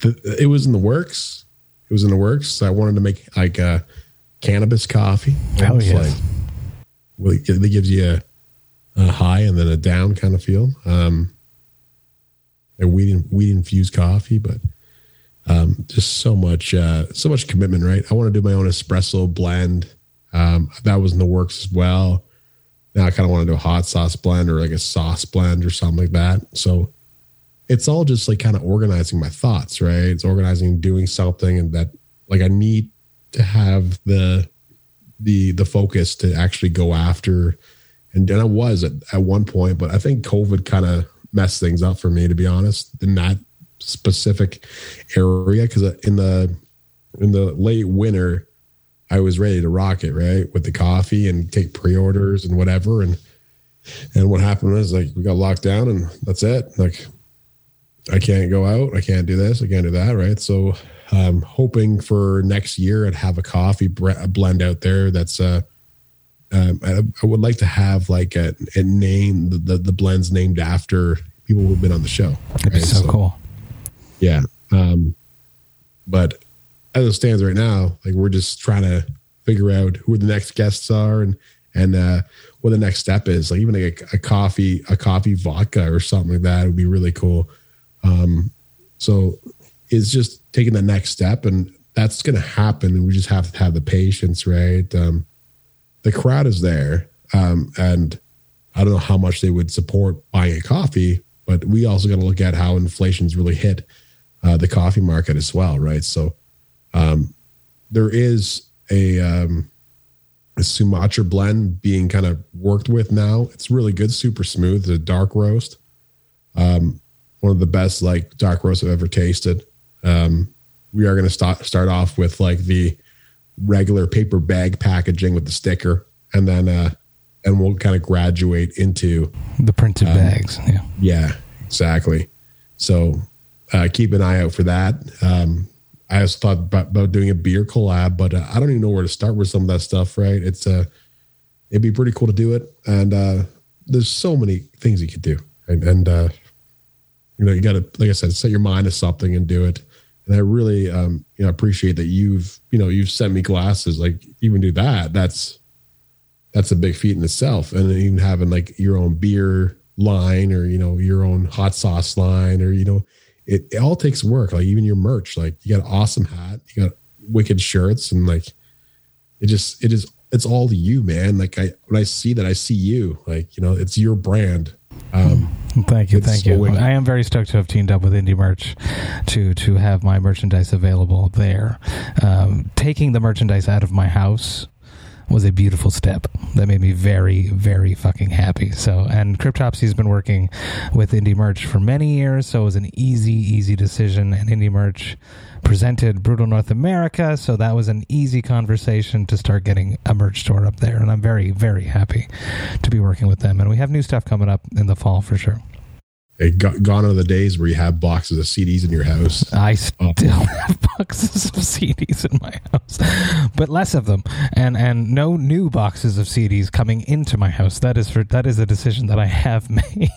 Speaker 2: The, it was in the works. It was in the works. I wanted to make like a cannabis coffee.
Speaker 3: Oh,
Speaker 2: It's
Speaker 3: yes.
Speaker 2: like well, it it gives you a, a high and then a down kind of feel. Um, a weed weed infused coffee, but um, just so much uh, so much commitment, right? I want to do my own espresso blend. Um, that was in the works as well. Now I kind of want to do a hot sauce blend or like a sauce blend or something like that. So it's all just like kind of organizing my thoughts, right? It's organizing doing something and that like I need to have the the the focus to actually go after and then I was at, at one point, but I think COVID kind of messed things up for me to be honest in that specific area. Because in the in the late winter I was ready to rock it right with the coffee and take pre-orders and whatever. And and what happened was like we got locked down and that's it. Like I can't go out. I can't do this. I can't do that right? So I'm hoping for next year I'd have a coffee bre- blend out there that's uh um, I, I would like to have like a, a name the, the the blends named after people who've been on the show
Speaker 3: That'd be
Speaker 2: right?
Speaker 3: so, cool.
Speaker 2: yeah. Um, but as it stands right now, like we're just trying to figure out who the next guests are and and uh, what the next step is. Like even like a, a coffee, a coffee vodka or something like that would be really cool. Um, so it's just taking the next step, and that's going to happen. And we just have to have the patience, right? Um, the crowd is there, um, and I don't know how much they would support buying a coffee, but we also got to look at how inflation's really hit uh, the coffee market as well, right? So um, there is a, um, a Sumatra blend being kind of worked with now. It's really good, super smooth. It's a dark roast, um, one of the best like dark roasts I've ever tasted. Um, we are going to start start off with like the regular paper bag packaging with the sticker, and then uh, and we'll kind of graduate into
Speaker 3: The printed
Speaker 2: Um,
Speaker 3: bags. Yeah.
Speaker 2: yeah, exactly. So uh, keep an eye out for that. Um, I also thought about, about doing a beer collab, but uh, I don't even know where to start with some of that stuff. Right? It's uh, it'd be pretty cool to do it, and uh, there's so many things you could do, and, and uh, you know, you got to, like I said, set your mind to something and do it. And I really, um, you know, appreciate that you've, you know, you've sent me glasses. Like even do that. That's that's a big feat in itself. And even having like your own beer line or you know your own hot sauce line or you know it, it all takes work like even your merch like you got an awesome hat you got wicked shirts and like it just it is it's all you man like i when i see that i see you like you know it's your brand um
Speaker 3: Thank you,
Speaker 2: It's
Speaker 3: thank
Speaker 2: so
Speaker 3: you.
Speaker 2: wicked.
Speaker 3: I am very stoked to have teamed up with Indie Merch to to have my merchandise available there. Um, taking the merchandise out of my house was a beautiful step that made me very, very fucking happy. So, and Cryptopsy's been working with Indie Merch for many years, so it was an easy, easy decision. And Indie Merch presented Brutal North America, so that was an easy conversation to start getting a merch store up there. And I'm very, very happy to be working with them. And we have new stuff coming up in the fall for sure.
Speaker 2: it got, gone are the days where you have boxes of cds in your house
Speaker 3: I oh. still have boxes of CDs in my house, but less of them, and and no new boxes of CDs coming into my house. That is for that is a decision that I have made.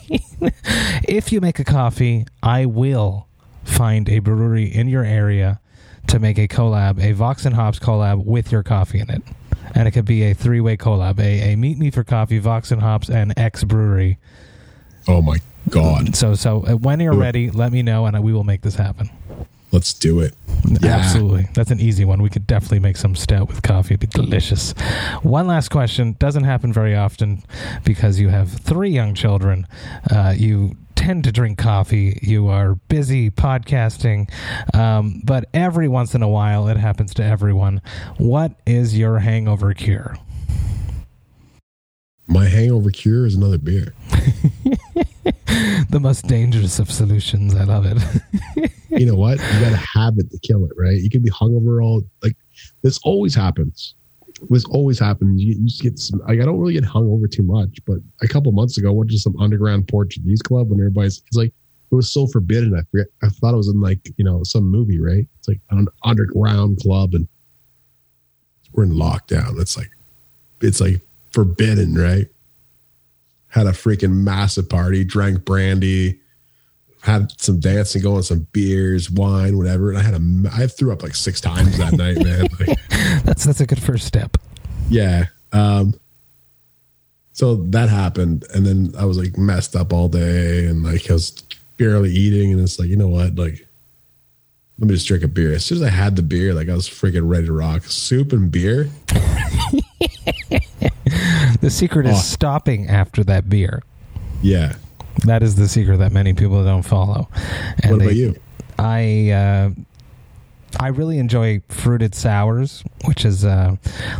Speaker 3: if you make a coffee, I will find a brewery in your area to make a collab, a Vox and Hops collab with your coffee in it. And it could be a three way collab, a, a Meet Me for Coffee, Vox and Hops, and X Brewery.
Speaker 2: oh my god
Speaker 3: So, so uh, when you're ready, let me know, and we will make this happen.
Speaker 2: let's do it Yeah.
Speaker 3: Absolutely. That's an easy one. We could definitely make some stout with coffee. It'd be delicious. One last question. Doesn't happen very often because you have three young children. Uh, you tend to drink coffee. You are busy podcasting. Um, but every once in a while, it happens to everyone. What is your hangover cure?
Speaker 2: my hangover cure is another beer
Speaker 3: The most dangerous of solutions. I love it.
Speaker 2: you know what? You got to have it to kill it, right? You can be hungover all like this always happens. This always happens. You, you just get some, like I don't really get hung over too much, but a couple months ago, I went to some underground Portuguese club when everybody's it's like it was so forbidden. I forget. I thought it was in like you know some movie, right? It's like an underground club, and we're in lockdown. It's like it's like forbidden, right? Had a freaking massive party, drank brandy, had some dancing going, some beers, wine, whatever. And I had a, I threw up like six times that night, man. Like,
Speaker 3: That's that's a good first step.
Speaker 2: yeah. Um, so that happened. And then I was like messed up all day and like I was barely eating. And it's like, you know what? Like, let me just drink a beer. As soon as I had the beer, like I was freaking ready to rock. Soup and beer.
Speaker 3: The secret is
Speaker 2: Oh.
Speaker 3: stopping after that beer.
Speaker 2: Yeah.
Speaker 3: That is the secret that many people don't follow. And
Speaker 2: what about
Speaker 3: they-
Speaker 2: you?
Speaker 3: I uh, I really enjoy fruited sours, which is uh,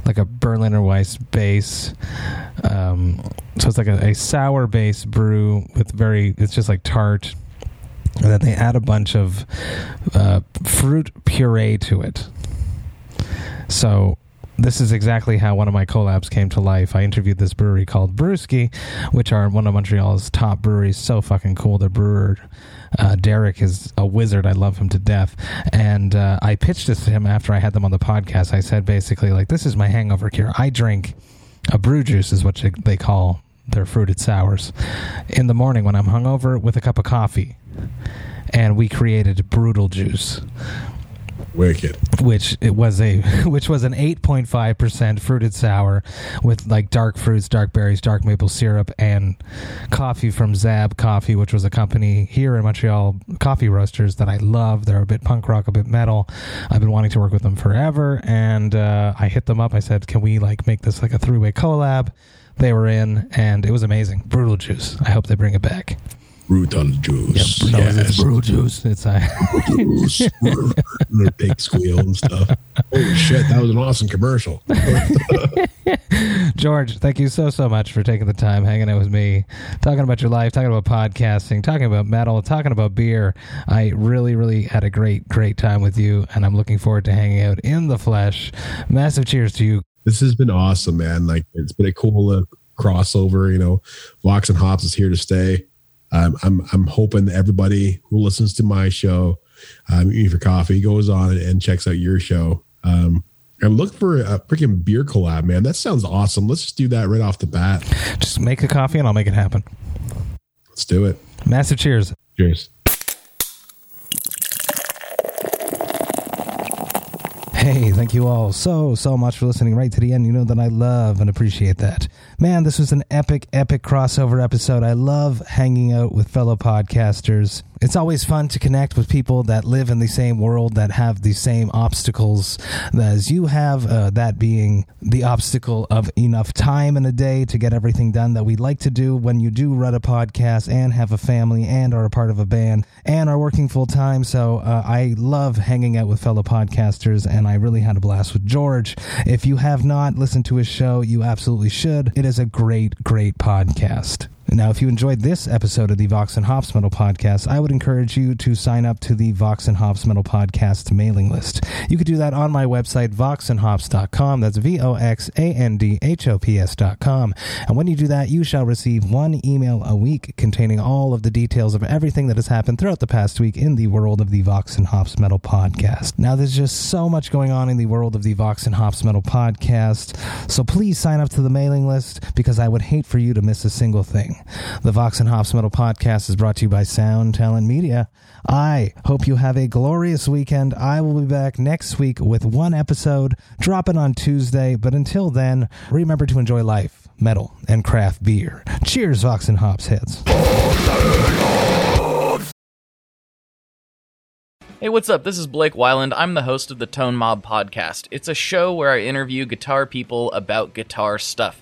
Speaker 3: like a Berliner Weisse base. Um, so it's like a, a sour base brew with very. It's just like tart, and then they add a bunch of uh, fruit puree to it. So this is exactly how one of my collabs came to life. I interviewed this brewery called Brewski, which are one of Montreal's top breweries. So fucking cool. Their brewer, uh, Derek, is a wizard. I love him to death. And uh, I pitched this to him after I had them on the podcast. I said basically, like, this is my hangover cure. I drink a brew juice, is what they- they call their fruited sours, in the morning when I'm hungover with a cup of coffee. And we created brutal juice
Speaker 2: Wicked.
Speaker 3: which it was a which was an 8.5% fruited sour with like dark fruits, dark berries, dark maple syrup and coffee from Zab Coffee, which was a company here in Montreal, coffee roasters that I love. They're a bit punk rock, a bit metal. I've been wanting to work with them forever and uh, I hit them up. I said, "Can we like make this like a three-way collab?" They were in and it was amazing. Brutal juice. I hope they bring it back.
Speaker 2: Brutal juice.
Speaker 3: no, it's
Speaker 2: yes.
Speaker 3: brutal juice. It's uh,
Speaker 2: juice. Pig squeal and stuff. Holy shit, that was an awesome commercial.
Speaker 3: George, thank you so so much for taking the time hanging out with me, talking about your life, talking about podcasting, talking about metal, talking about beer. I really really had a great great time with you, and I'm looking forward to hanging out in the flesh. Massive cheers to you.
Speaker 2: This has been awesome, man. Like it's been a cool uh, crossover. You know, Vox and Hops is here to stay. Um, I'm I'm hoping that everybody who listens to my show um, for coffee, goes on and checks out your show. Um, and look for a freaking beer collab, man. That sounds awesome. Let's just do that right off the bat.
Speaker 3: Just make a coffee and I'll make it happen.
Speaker 2: Let's do it.
Speaker 3: Massive cheers.
Speaker 2: Cheers.
Speaker 3: Hey, thank you all so, so much for listening right to the end. You know that I love and appreciate that. Man, this was an epic, epic crossover episode. I love hanging out with fellow podcasters. It's always fun to connect with people that live in the same world, that have the same obstacles as you have, uh, that being the obstacle of enough time in a day to get everything done that we like to do when you do run a podcast and have a family and are a part of a band and are working full time. So uh, I love hanging out with fellow podcasters, and I really had a blast with George. If you have not listened to his show, you absolutely should. Is a great, great podcast. Now, if you enjoyed this episode of the Vox and Hops Metal Podcast, I would encourage you to sign up to the Vox and Hops Metal Podcast mailing list. You could do that on my website, voxandhops.com. That's V O X A N D H O P S.com. And when you do that, you shall receive one email a week containing all of the details of everything that has happened throughout the past week in the world of the Vox and Hops Metal Podcast. Now, there's just so much going on in the world of the Vox and Hops Metal Podcast. So please sign up to the mailing list because I would hate for you to miss a single thing. The Vox and Hops Metal Podcast is brought to you by Sound Talent Media. I hope you have a glorious weekend. I will be back next week with one episode dropping on Tuesday. But until then, remember to enjoy life, metal, and craft beer. Cheers, Vox and Hops heads.
Speaker 5: Hey, what's up? This is Blake Wyland. I'm the host of the Tone Mob Podcast. It's a show where I interview guitar people about guitar stuff.